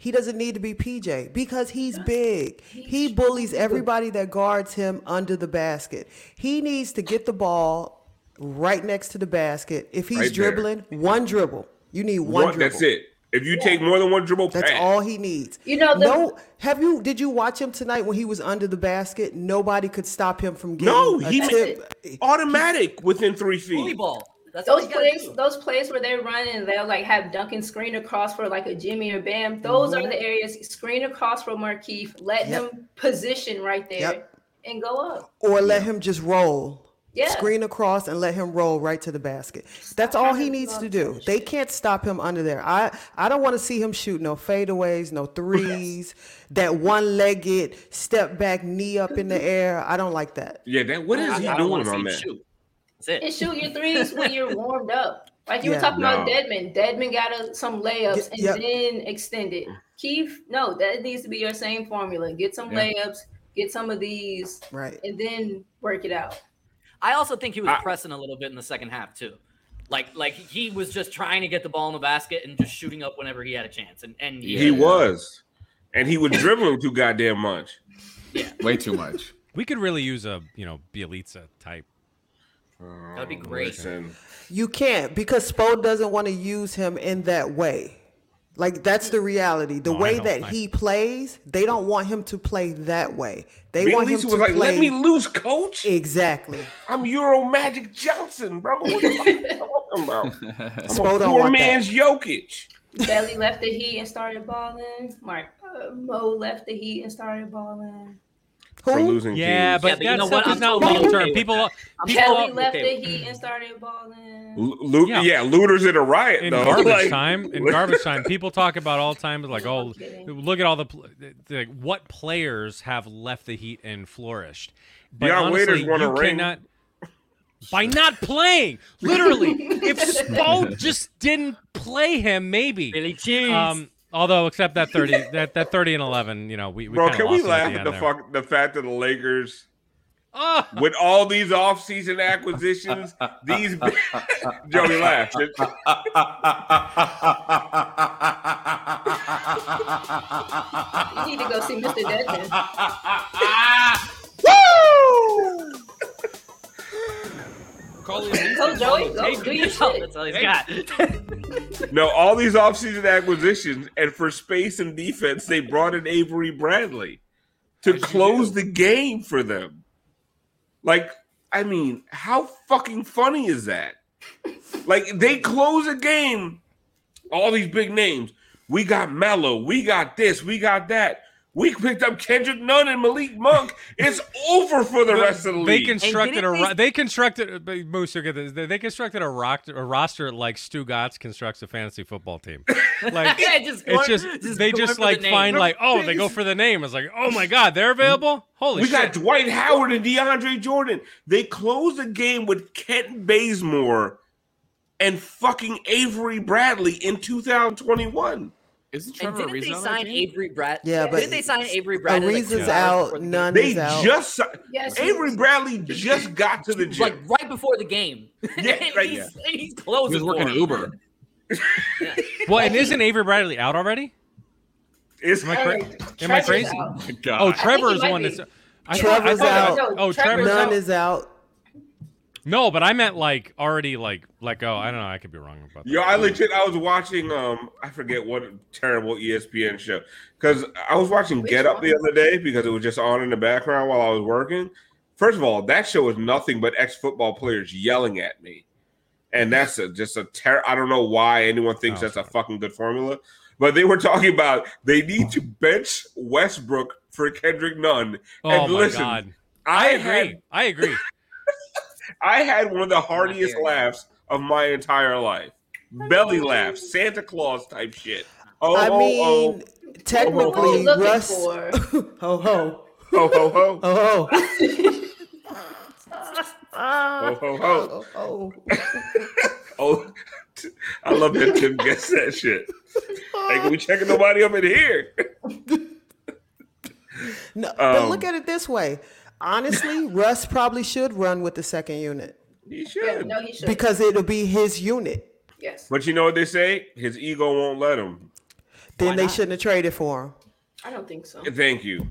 Speaker 6: he doesn't need to be PJ because he's big. He bullies everybody that guards him under the basket. He needs to get the ball right next to the basket. If he's
Speaker 3: Right there.
Speaker 6: dribbling, one dribble. You need one,
Speaker 3: One-
Speaker 6: dribble.
Speaker 3: that's it. If you take more than one dribble,
Speaker 6: That's
Speaker 3: pass.
Speaker 6: all he needs.
Speaker 5: You know, the-
Speaker 6: no. Have you? Did you watch him tonight when he was under the basket? Nobody could stop him from getting
Speaker 3: No,
Speaker 6: a
Speaker 3: he
Speaker 6: tip.
Speaker 3: automatic within three feet.
Speaker 4: Bully ball. That's
Speaker 5: Those
Speaker 4: you
Speaker 5: plays,
Speaker 4: do.
Speaker 5: those plays where they run and they'll like have Duncan screen across for like a Jimmy or Bam. Those are
Speaker 6: Mhm.
Speaker 5: the areas screen across for Markeith. Let
Speaker 6: Yep.
Speaker 5: him position right there
Speaker 6: Yep.
Speaker 5: and go up.
Speaker 6: or let him just roll.
Speaker 5: Yeah.
Speaker 6: Screen across and let him roll right to the basket. That's all he needs to do. They can't stop him under there. I, I don't want to see him shoot no fadeaways, no threes, that one legged step back knee up in the air. I don't like that.
Speaker 3: Yeah, that what is
Speaker 4: I-
Speaker 3: he
Speaker 4: I
Speaker 3: doing
Speaker 4: wanna
Speaker 3: on that?
Speaker 4: shoot. That's it.
Speaker 5: And shoot your threes when you're warmed up. Like you
Speaker 6: Yeah.
Speaker 5: were talking about
Speaker 3: No.
Speaker 5: Dedmon. Dedmon got a, some layups and
Speaker 6: Yep.
Speaker 5: then extended. Keith, no, that needs to be your same formula. Get some
Speaker 7: Yeah.
Speaker 5: layups, get some of these,
Speaker 6: Right.
Speaker 5: and then work it out.
Speaker 4: I also think he was
Speaker 3: I-
Speaker 4: pressing a little bit in the second half too. Like like he was just trying to get the ball in the basket and just shooting up whenever he had a chance. And and
Speaker 3: He was, and he was dribbling too goddamn much. Yeah.
Speaker 7: Way too much.
Speaker 8: We could really use a you know Bielitsa type.
Speaker 4: That'd be great.
Speaker 3: Listen,
Speaker 6: You can't because Spo doesn't want to use him in that way. Like that's the reality. The
Speaker 8: No,
Speaker 6: way that
Speaker 8: I-
Speaker 6: he plays, they don't want him to play that way. They want him to
Speaker 3: was like,
Speaker 6: play
Speaker 3: "Let me loose, coach.
Speaker 6: exactly.
Speaker 3: I'm Euro Magic Johnson, bro. What the fuck you talking about? I'm
Speaker 6: Spo
Speaker 3: a poor
Speaker 6: want that.
Speaker 3: man's Jokic."
Speaker 5: Belly left the Heat and started balling. Mark uh, Mo left the Heat and started balling.
Speaker 3: For
Speaker 6: Who?
Speaker 3: losing
Speaker 8: Yeah,
Speaker 3: teams.
Speaker 8: but
Speaker 4: Yeah, but you
Speaker 8: that
Speaker 4: know
Speaker 8: stuff
Speaker 4: what?
Speaker 8: is
Speaker 4: I'm
Speaker 8: not
Speaker 4: totally
Speaker 8: long term. People, people,
Speaker 4: totally
Speaker 5: left
Speaker 4: okay.
Speaker 5: the Heat and started balling.
Speaker 3: Lu- Lu-
Speaker 8: Yeah.
Speaker 3: yeah. looters in a riot
Speaker 8: in
Speaker 3: though.
Speaker 8: garbage
Speaker 3: Like,
Speaker 8: time in garbage time people talk about all the time like oh look at all the, pl- the what players have left the heat and flourished but
Speaker 3: Deion
Speaker 8: honestly,
Speaker 3: Waiters won a
Speaker 8: you
Speaker 3: ring.
Speaker 8: cannot by not playing literally if Spo just didn't play him maybe
Speaker 4: Billy Cheese.
Speaker 8: um although except that 30 that, that 30 and 11 you know we, we
Speaker 3: bro,
Speaker 8: kinda
Speaker 3: can we
Speaker 8: lost it
Speaker 3: laugh
Speaker 8: the
Speaker 3: at the
Speaker 8: end
Speaker 3: fuck the fact that the Lakers
Speaker 8: oh,
Speaker 3: with all these offseason acquisitions, these Joey laughed.
Speaker 5: You need to go see Mr. Dedmon. Go, Joey. Go do your shit.
Speaker 4: That's all he's got.
Speaker 3: No, all these offseason acquisitions, and for space and defense, they brought in Avery Bradley to close the game for them. Like, I mean, how fucking funny is that? Like, they close a game, all these big names. We got Mello, we got this, we got that. We picked up Kendrick Nunn and Malik Monk. It's over for the rest of the league.
Speaker 8: they
Speaker 3: league.
Speaker 8: constructed a
Speaker 4: they-
Speaker 8: ro- they constructed Moose look at this they they constructed a, rock, a roster like Stu Gatz constructs a fantasy football team like
Speaker 4: Yeah, just
Speaker 8: it's
Speaker 4: going-
Speaker 8: just,
Speaker 4: just
Speaker 8: they just
Speaker 4: for the
Speaker 8: like
Speaker 4: name.
Speaker 8: find like oh they go for the name it's like oh my god they're available holy shit.
Speaker 3: we
Speaker 8: shit
Speaker 3: got Dwight Howard and DeAndre Jordan. They closed the game with Kent Bazemore and fucking Avery Bradley in 2021.
Speaker 7: Isn't
Speaker 4: And
Speaker 7: Trevor
Speaker 4: didn't they
Speaker 7: Ariza on that
Speaker 4: sign? Avery Brad?
Speaker 6: Yeah, but
Speaker 4: didn't they sign Avery Bradley? like,
Speaker 6: Ariza's
Speaker 4: two hours
Speaker 6: out,
Speaker 4: the
Speaker 6: none
Speaker 3: They
Speaker 6: is out.
Speaker 3: just si-
Speaker 5: Yes,
Speaker 3: Avery Bradley just got to the gym.
Speaker 4: like right before the game.
Speaker 3: Yeah,
Speaker 4: And
Speaker 3: right,
Speaker 4: he's,
Speaker 3: yeah.
Speaker 4: and he's closing.
Speaker 7: was working
Speaker 4: for
Speaker 7: at
Speaker 4: him.
Speaker 7: Uber.
Speaker 8: well and isn't Avery Bradley out already
Speaker 3: it's
Speaker 8: am I, cra- am I crazy
Speaker 5: out.
Speaker 8: Oh Trevor
Speaker 5: he
Speaker 8: is one that's I,
Speaker 6: Trevor's
Speaker 8: I thought-
Speaker 6: out.
Speaker 8: oh
Speaker 5: Trevor's
Speaker 8: Trevor's
Speaker 6: None
Speaker 8: out
Speaker 6: is out.
Speaker 8: No but I meant like already like let go. I don't know. I could be wrong about that.
Speaker 3: Yo, I legit I was watching um I forget what terrible ESPN show. Because I was watching
Speaker 5: Which
Speaker 3: Get Up
Speaker 5: one?
Speaker 3: the other day because it was just on in the background while I was working. First of all, that show is nothing but ex football players yelling at me, and that's a, just a ter- I don't know why anyone thinks
Speaker 8: Oh,
Speaker 3: that's a fucking good formula, but they were talking about they need to bench Westbrook for Kendrick Nunn.
Speaker 8: oh
Speaker 3: and
Speaker 8: my
Speaker 3: listen,
Speaker 8: god.
Speaker 3: I,
Speaker 8: I agree.
Speaker 3: Had
Speaker 8: I agree
Speaker 3: I had one of the hardiest
Speaker 4: hearing.
Speaker 3: laughs of my entire life. Belly laughs, Santa Claus type shit. Oh,
Speaker 6: I
Speaker 3: oh,
Speaker 6: mean,
Speaker 3: oh,
Speaker 5: What are you
Speaker 6: technically,
Speaker 5: looking
Speaker 6: Russ.
Speaker 5: for?
Speaker 6: ho ho
Speaker 3: ho, ho, ho,
Speaker 6: ho
Speaker 3: ho, ho, ho.
Speaker 6: ho.
Speaker 3: Oh, I love that Tim gets that shit. Hey, can we checking nobody up in here?
Speaker 6: No, but look
Speaker 3: Um,
Speaker 6: at it this way. Honestly, Russ probably should run with the second unit
Speaker 3: He
Speaker 5: Yeah,
Speaker 3: should.
Speaker 5: no, he should.
Speaker 6: because it'll be his unit.
Speaker 5: yes.
Speaker 3: But you know what they say? His ego won't let him.
Speaker 6: Then they
Speaker 4: not?
Speaker 6: shouldn't have traded for him.
Speaker 5: I don't think so.
Speaker 3: Thank you.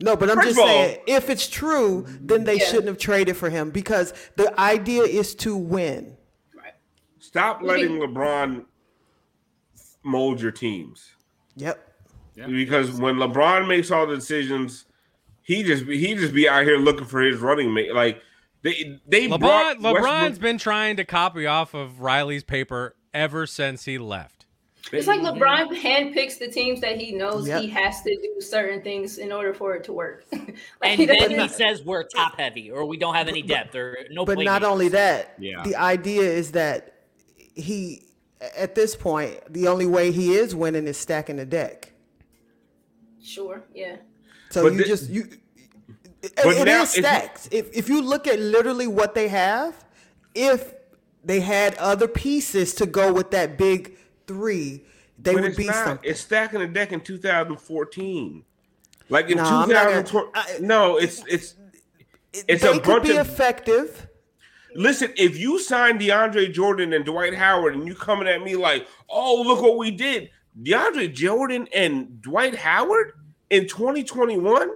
Speaker 6: No, but I'm
Speaker 3: First
Speaker 6: just
Speaker 3: of all-
Speaker 6: saying, if it's true, then they
Speaker 5: Yeah.
Speaker 6: shouldn't have traded for him because the idea is to win. Right.
Speaker 3: Stop letting LeBron mold your teams.
Speaker 6: Yep.
Speaker 3: Because when LeBron makes all the decisions, he just he just be out here looking for his running mate. Like they they
Speaker 8: LeBron
Speaker 3: brought
Speaker 8: LeBron's
Speaker 3: Westbrook-
Speaker 8: been trying to copy off of Riley's paper ever since he left.
Speaker 5: It's like LeBron handpicks the teams that he knows
Speaker 6: Yep.
Speaker 5: he has to do certain things in order for it to work. Like,
Speaker 4: And
Speaker 5: he
Speaker 4: then
Speaker 5: doesn't-
Speaker 4: he says we're top heavy or we don't have any depth or no.
Speaker 6: But not
Speaker 4: playmakers.
Speaker 6: only that,
Speaker 7: Yeah.
Speaker 6: the idea is that he, at this point, the only way he is winning is stacking the deck.
Speaker 5: sure, yeah.
Speaker 6: So
Speaker 3: But
Speaker 6: you just you. It,
Speaker 3: But
Speaker 6: it
Speaker 3: now
Speaker 6: is
Speaker 3: if
Speaker 6: stacks. If if you look at literally what they have, if they had other pieces to go with that big three, they would be
Speaker 3: not.
Speaker 6: something.
Speaker 3: It's stacking the deck in 2014. Like in
Speaker 6: No, I'm gonna-
Speaker 3: 2020. no, it's it's it's
Speaker 6: they
Speaker 3: a
Speaker 6: could
Speaker 3: bunch
Speaker 6: be
Speaker 3: of
Speaker 6: effective.
Speaker 3: Listen, if you sign DeAndre Jordan and Dwight Howard and you coming at me like, oh, look what we did. DeAndre Jordan and Dwight Howard in 2021?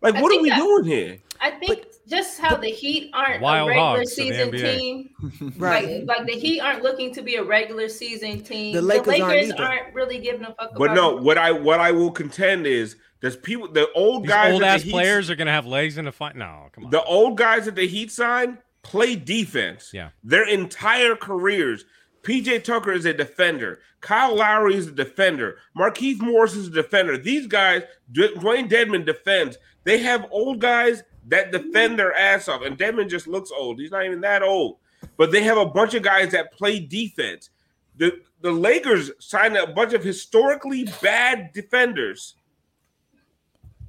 Speaker 3: Like,
Speaker 5: I
Speaker 3: what are we
Speaker 5: that-
Speaker 3: doing here?
Speaker 5: I think just how the Heat aren't a regular
Speaker 3: hogs
Speaker 5: season team.
Speaker 6: Right.
Speaker 5: Like, like the Heat aren't looking to be a regular season team.
Speaker 6: The Lakers aren't either.
Speaker 5: aren't really giving a fuck
Speaker 3: But
Speaker 5: about
Speaker 3: no, what I what I will contend is there's people the old
Speaker 8: These
Speaker 3: guys
Speaker 8: old ass
Speaker 3: Heat-
Speaker 8: players are gonna have legs in the fight. No, come on.
Speaker 3: The old guys that the Heat sign play defense.
Speaker 8: Yeah.
Speaker 3: Their entire careers. PJ Tucker is a defender. Kyle Lowry is a defender. Markieff Morris is a defender. These guys, Dewayne Dedmon defends. They have old guys that defend their ass off. And Dedmon just looks old. He's not even that old. But they have a bunch of guys that play defense. The the Lakers signed a bunch of historically bad defenders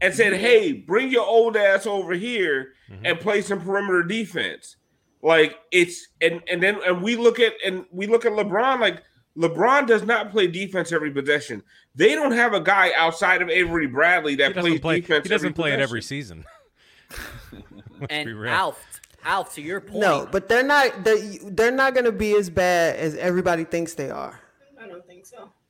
Speaker 3: and said, mm-hmm. "Hey, bring your old ass over here mm-hmm. and play some perimeter defense." Like it's and and then and we look at and we look at LeBron like LeBron does not play defense every possession. They don't have a guy outside of Avery Bradley that plays
Speaker 8: play.
Speaker 3: defense.
Speaker 8: He doesn't
Speaker 3: every
Speaker 8: play it every season.
Speaker 4: And
Speaker 8: be real.
Speaker 4: Alf, Alf, to your point.
Speaker 6: No, but they're not. They're, they're not going to be as bad as everybody thinks they are.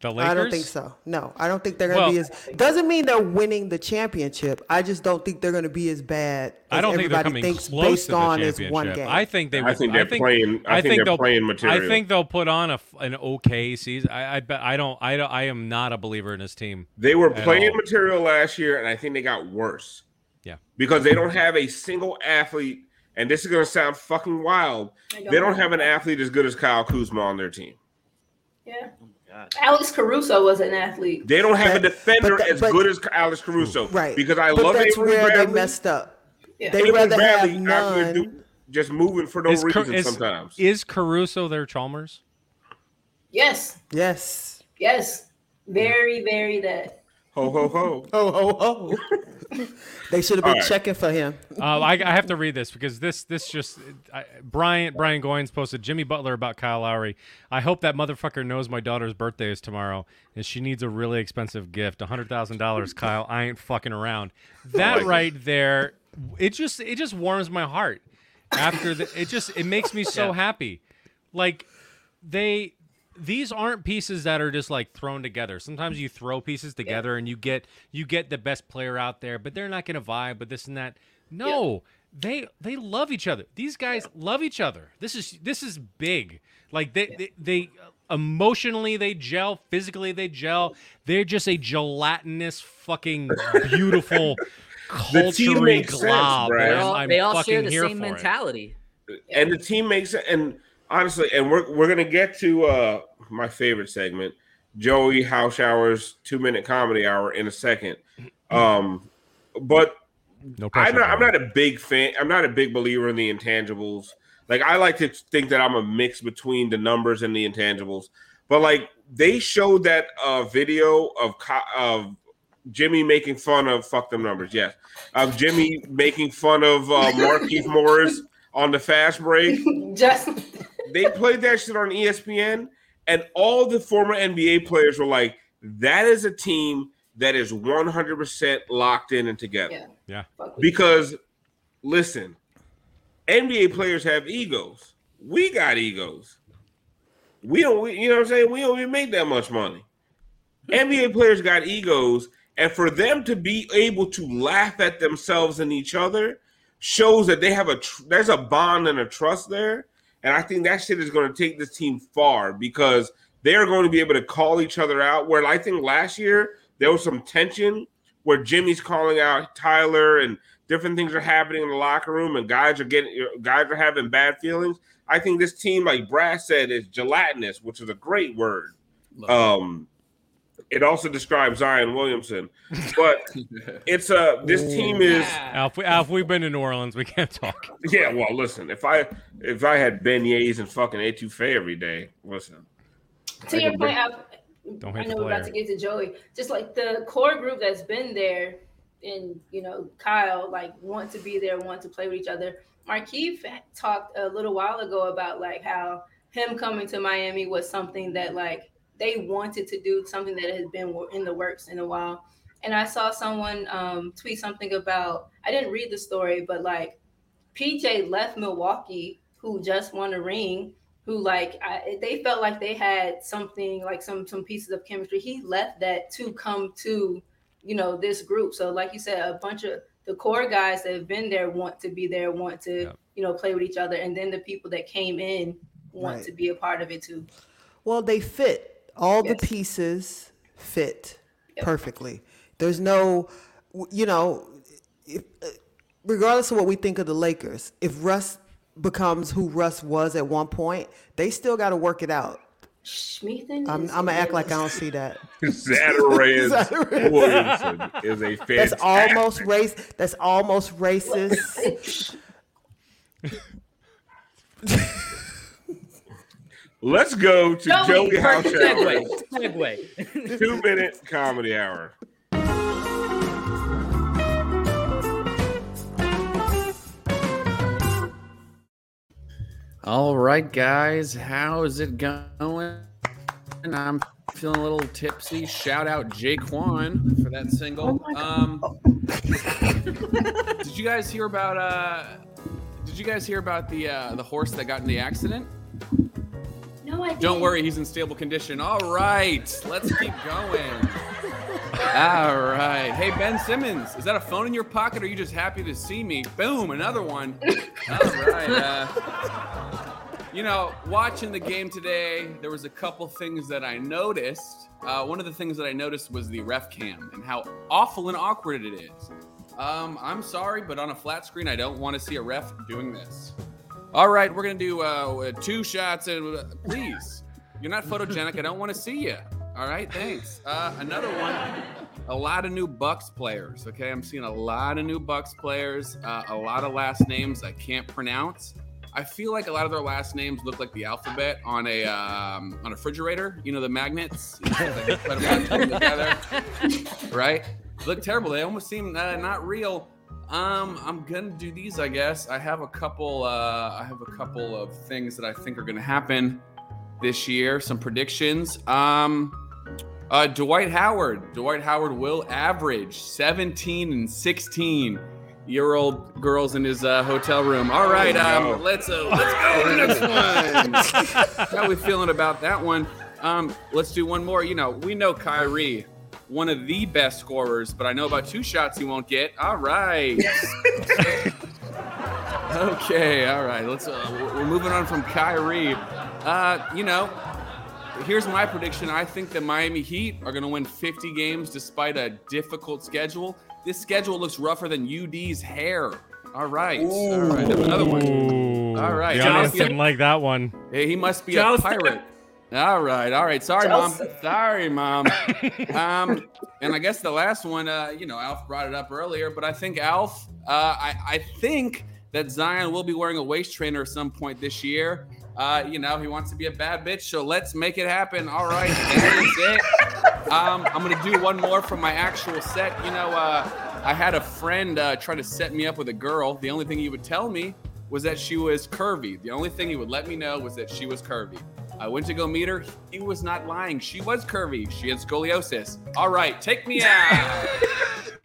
Speaker 5: I don't think so.
Speaker 6: I don't think so. No, I don't think they're going to be
Speaker 8: Well-
Speaker 6: as. Doesn't mean they're winning the championship. I just don't think they're going to be as bad. As
Speaker 8: I don't think they're
Speaker 6: everybody
Speaker 8: coming
Speaker 6: thinks
Speaker 8: close
Speaker 6: based
Speaker 8: to the
Speaker 6: on this
Speaker 8: championship.
Speaker 6: one game.
Speaker 8: I think they.
Speaker 3: I
Speaker 8: Would,
Speaker 3: think they're playing- I think they're
Speaker 8: they'll-
Speaker 3: playing
Speaker 8: I think they'll put on a f- an okay season. I, I bet. I don't. I don't. I am not a believer in this team.
Speaker 3: They were playing
Speaker 8: all.
Speaker 3: material last year, and I think they got worse.
Speaker 8: Yeah.
Speaker 3: Because they don't have a single athlete, and this is going to sound fucking wild.
Speaker 5: They
Speaker 3: They
Speaker 5: don't.
Speaker 3: don't have an athlete as good as Kyle Kuzma on their team.
Speaker 5: Yeah. Alex Caruso was an athlete.
Speaker 3: They don't have a defender
Speaker 6: that-
Speaker 3: as
Speaker 6: but-
Speaker 3: good as Alex Caruso.
Speaker 6: Right.
Speaker 3: Because I
Speaker 6: but
Speaker 3: love
Speaker 6: that's
Speaker 3: Avery
Speaker 6: where
Speaker 3: Bradley.
Speaker 6: they messed up.
Speaker 5: Yeah.
Speaker 6: They
Speaker 3: Avery
Speaker 6: rather
Speaker 3: Bradley
Speaker 6: have none.
Speaker 3: do- just moving for no
Speaker 8: Is,
Speaker 3: reason
Speaker 8: is,
Speaker 3: sometimes.
Speaker 8: is Caruso their Chalmers?
Speaker 5: Yes.
Speaker 6: Yes.
Speaker 5: Yes. Very, very that.
Speaker 3: Ho ho ho.
Speaker 6: Oh, oh, oh. they should have been
Speaker 3: All right.
Speaker 6: checking for him.
Speaker 8: Uh, I, I have to read this because this this just I, Brian Brian Goins posted Jimmy Butler about Kyle Lowry. I hope that motherfucker knows my daughter's birthday is tomorrow and she needs a really expensive gift, hundred thousand dollars. Kyle, I ain't fucking around. That right there, it just it just warms my heart. After the, it just it makes me so happy. Like they these aren't pieces that are just like thrown together. Sometimes you throw pieces together and you get you get the best player out there, but they're not going to vibe. But this and that. No, they they love each other. These guys love each other. This is this is big. Like they they, they emotionally they gel, physically they gel. They're just a gelatinous fucking beautiful
Speaker 3: The
Speaker 8: culture
Speaker 3: makes sense,
Speaker 8: glob.
Speaker 4: They all, they all share the same
Speaker 8: for it.
Speaker 4: mentality.
Speaker 3: and the team makes it. And honestly, and we're we're gonna get to uh my favorite segment, Joey Houshour's two minute comedy hour in a second. Um, but
Speaker 8: No pressure.
Speaker 3: I'm not, I'm not a big fan. I'm not a big believer in the intangibles. Like I like to think that I'm a mix between the numbers and the intangibles. But like they showed that uh, video of Co- of Jimmy making fun of fuck them numbers. Yes, of Jimmy making fun of uh, Markieff Morris on the fast break.
Speaker 5: Just
Speaker 3: They played that shit on ESPN, and all the former NBA players were like, "That is a team that is 100 percent locked in and together."
Speaker 5: Yeah.
Speaker 8: Yeah.
Speaker 3: Because listen, NBA players have egos. We got egos. We don't, we, you know what I'm saying? We don't even make that much money. NBA players got egos, and for them to be able to laugh at themselves and each other shows that they have a tr- there's a bond and a trust there. And I think that shit is going to take this team far because they're going to be able to call each other out. Where I think last year there was some tension where Jimmy's calling out Tyler and different things are happening in the locker room and guys are getting guys are having bad feelings. I think this team, like Brad said, is gelatinous, which is a great word. Um, it also describes Zion Williamson, but it's a this team is
Speaker 8: Alf, we, Alf, we've been to New Orleans. We can't talk.
Speaker 3: yeah. Well, listen, if I if I had beignets and fucking etouffee every day, listen.
Speaker 5: to
Speaker 3: I
Speaker 5: your point,
Speaker 3: bring-
Speaker 5: I,
Speaker 8: Don't
Speaker 5: I know we're about to get to Joey. Just like the core group that's been there, and you know Kyle, like want to be there, want to play with each other. Markieff talked a little while ago about like how him coming to Miami was something that like they wanted to do, something that has been in the works in a while. And I saw someone um, tweet something about I didn't read the story, but like PJ left Milwaukee who just won a ring, who like I, they felt like they had something like some some pieces of chemistry. He left that to come to you know this group. So like you said, a bunch of the core guys that have been there want to be there, want to you know play with each other, and then the people that came in want
Speaker 13: Right.
Speaker 5: to be a part of it too.
Speaker 13: Well, they fit. All the pieces fit perfectly. There's no, you know, if, uh, regardless of what we think of the Lakers, if Russ becomes who Russ was at one point, they still got to work it out.
Speaker 5: Schmeathan
Speaker 13: I'm, I'm gonna act like I don't see that.
Speaker 3: Zatarain
Speaker 13: Zatarain.
Speaker 3: Williamson is a fantastic.
Speaker 13: That's almost race. That's almost racist.
Speaker 3: Let's go to
Speaker 4: Joey,
Speaker 3: Joey House
Speaker 4: perfect segue. Segue.
Speaker 3: Two minute comedy hour.
Speaker 7: All right, guys, how is it going? I'm feeling a little tipsy. Shout out Jaquan for that single. um, did you guys hear about? Uh, did you guys hear about the uh, the horse that got in the accident?
Speaker 5: No, I
Speaker 7: Don't worry, he's in stable condition. All right, let's keep going. All right. Hey, Ben Simmons, is that a phone in your pocket or are you just happy to see me? Boom, another one. All right. Uh, you know, watching the game today, there was a couple things that I noticed. Uh, one of the things that I noticed was the ref cam and how awful and awkward it is. Um, I'm sorry, but on a flat screen, I don't want to see a ref doing this. All right, we're gonna do uh, two shots. And uh, please, you're not photogenic. I don't want to see you. All right, thanks. Uh, another one. A lot of new Bucks players. Okay, I'm seeing a lot of new Bucks players. Uh, a lot of last names I can't pronounce. I feel like a lot of their last names look like the alphabet on a um, on a refrigerator. You know the magnets. Right? Look terrible. They almost seem uh, not real. Um, I'm gonna do these, I guess. I have a couple. Uh, I have a couple of things that I think are gonna happen this year. Some predictions. Um, uh, Dwight Howard. Dwight Howard will average 17 and 16 year old girls in his uh, hotel room. All right, um, let's uh, let's go next one. How we feeling about that one? Um, let's do one more. You know, we know Kyrie, one of the best scorers, but I know about two shots he won't get. All right. okay, all right. Let's. Uh, we're moving on from Kyrie. Uh, you know, here's my prediction. I think the Miami Heat are going to win 50 games despite a difficult schedule. This schedule looks rougher than UD's hair. All right. All right. Another one. All right.
Speaker 8: The audience didn't like that one.
Speaker 7: He must be
Speaker 8: Joseph.
Speaker 7: a pirate. All right, all right. Sorry, mom. Sorry, mom. um, and I guess the last one, uh, you know, Alf brought it up earlier, but I think Alf, uh, I, I think that Zion will be wearing a waist trainer at some point this year. Uh, you know, he wants to be a bad bitch, so let's make it happen. All right, that is it. Um, I'm gonna do one more from my actual set. You know, uh, I had a friend uh, try to set me up with a girl. The only thing he would tell me was that she was curvy. The only thing he would let me know was that she was curvy. I went to go meet her. He was not lying. She was curvy. She had scoliosis. All right, take me out.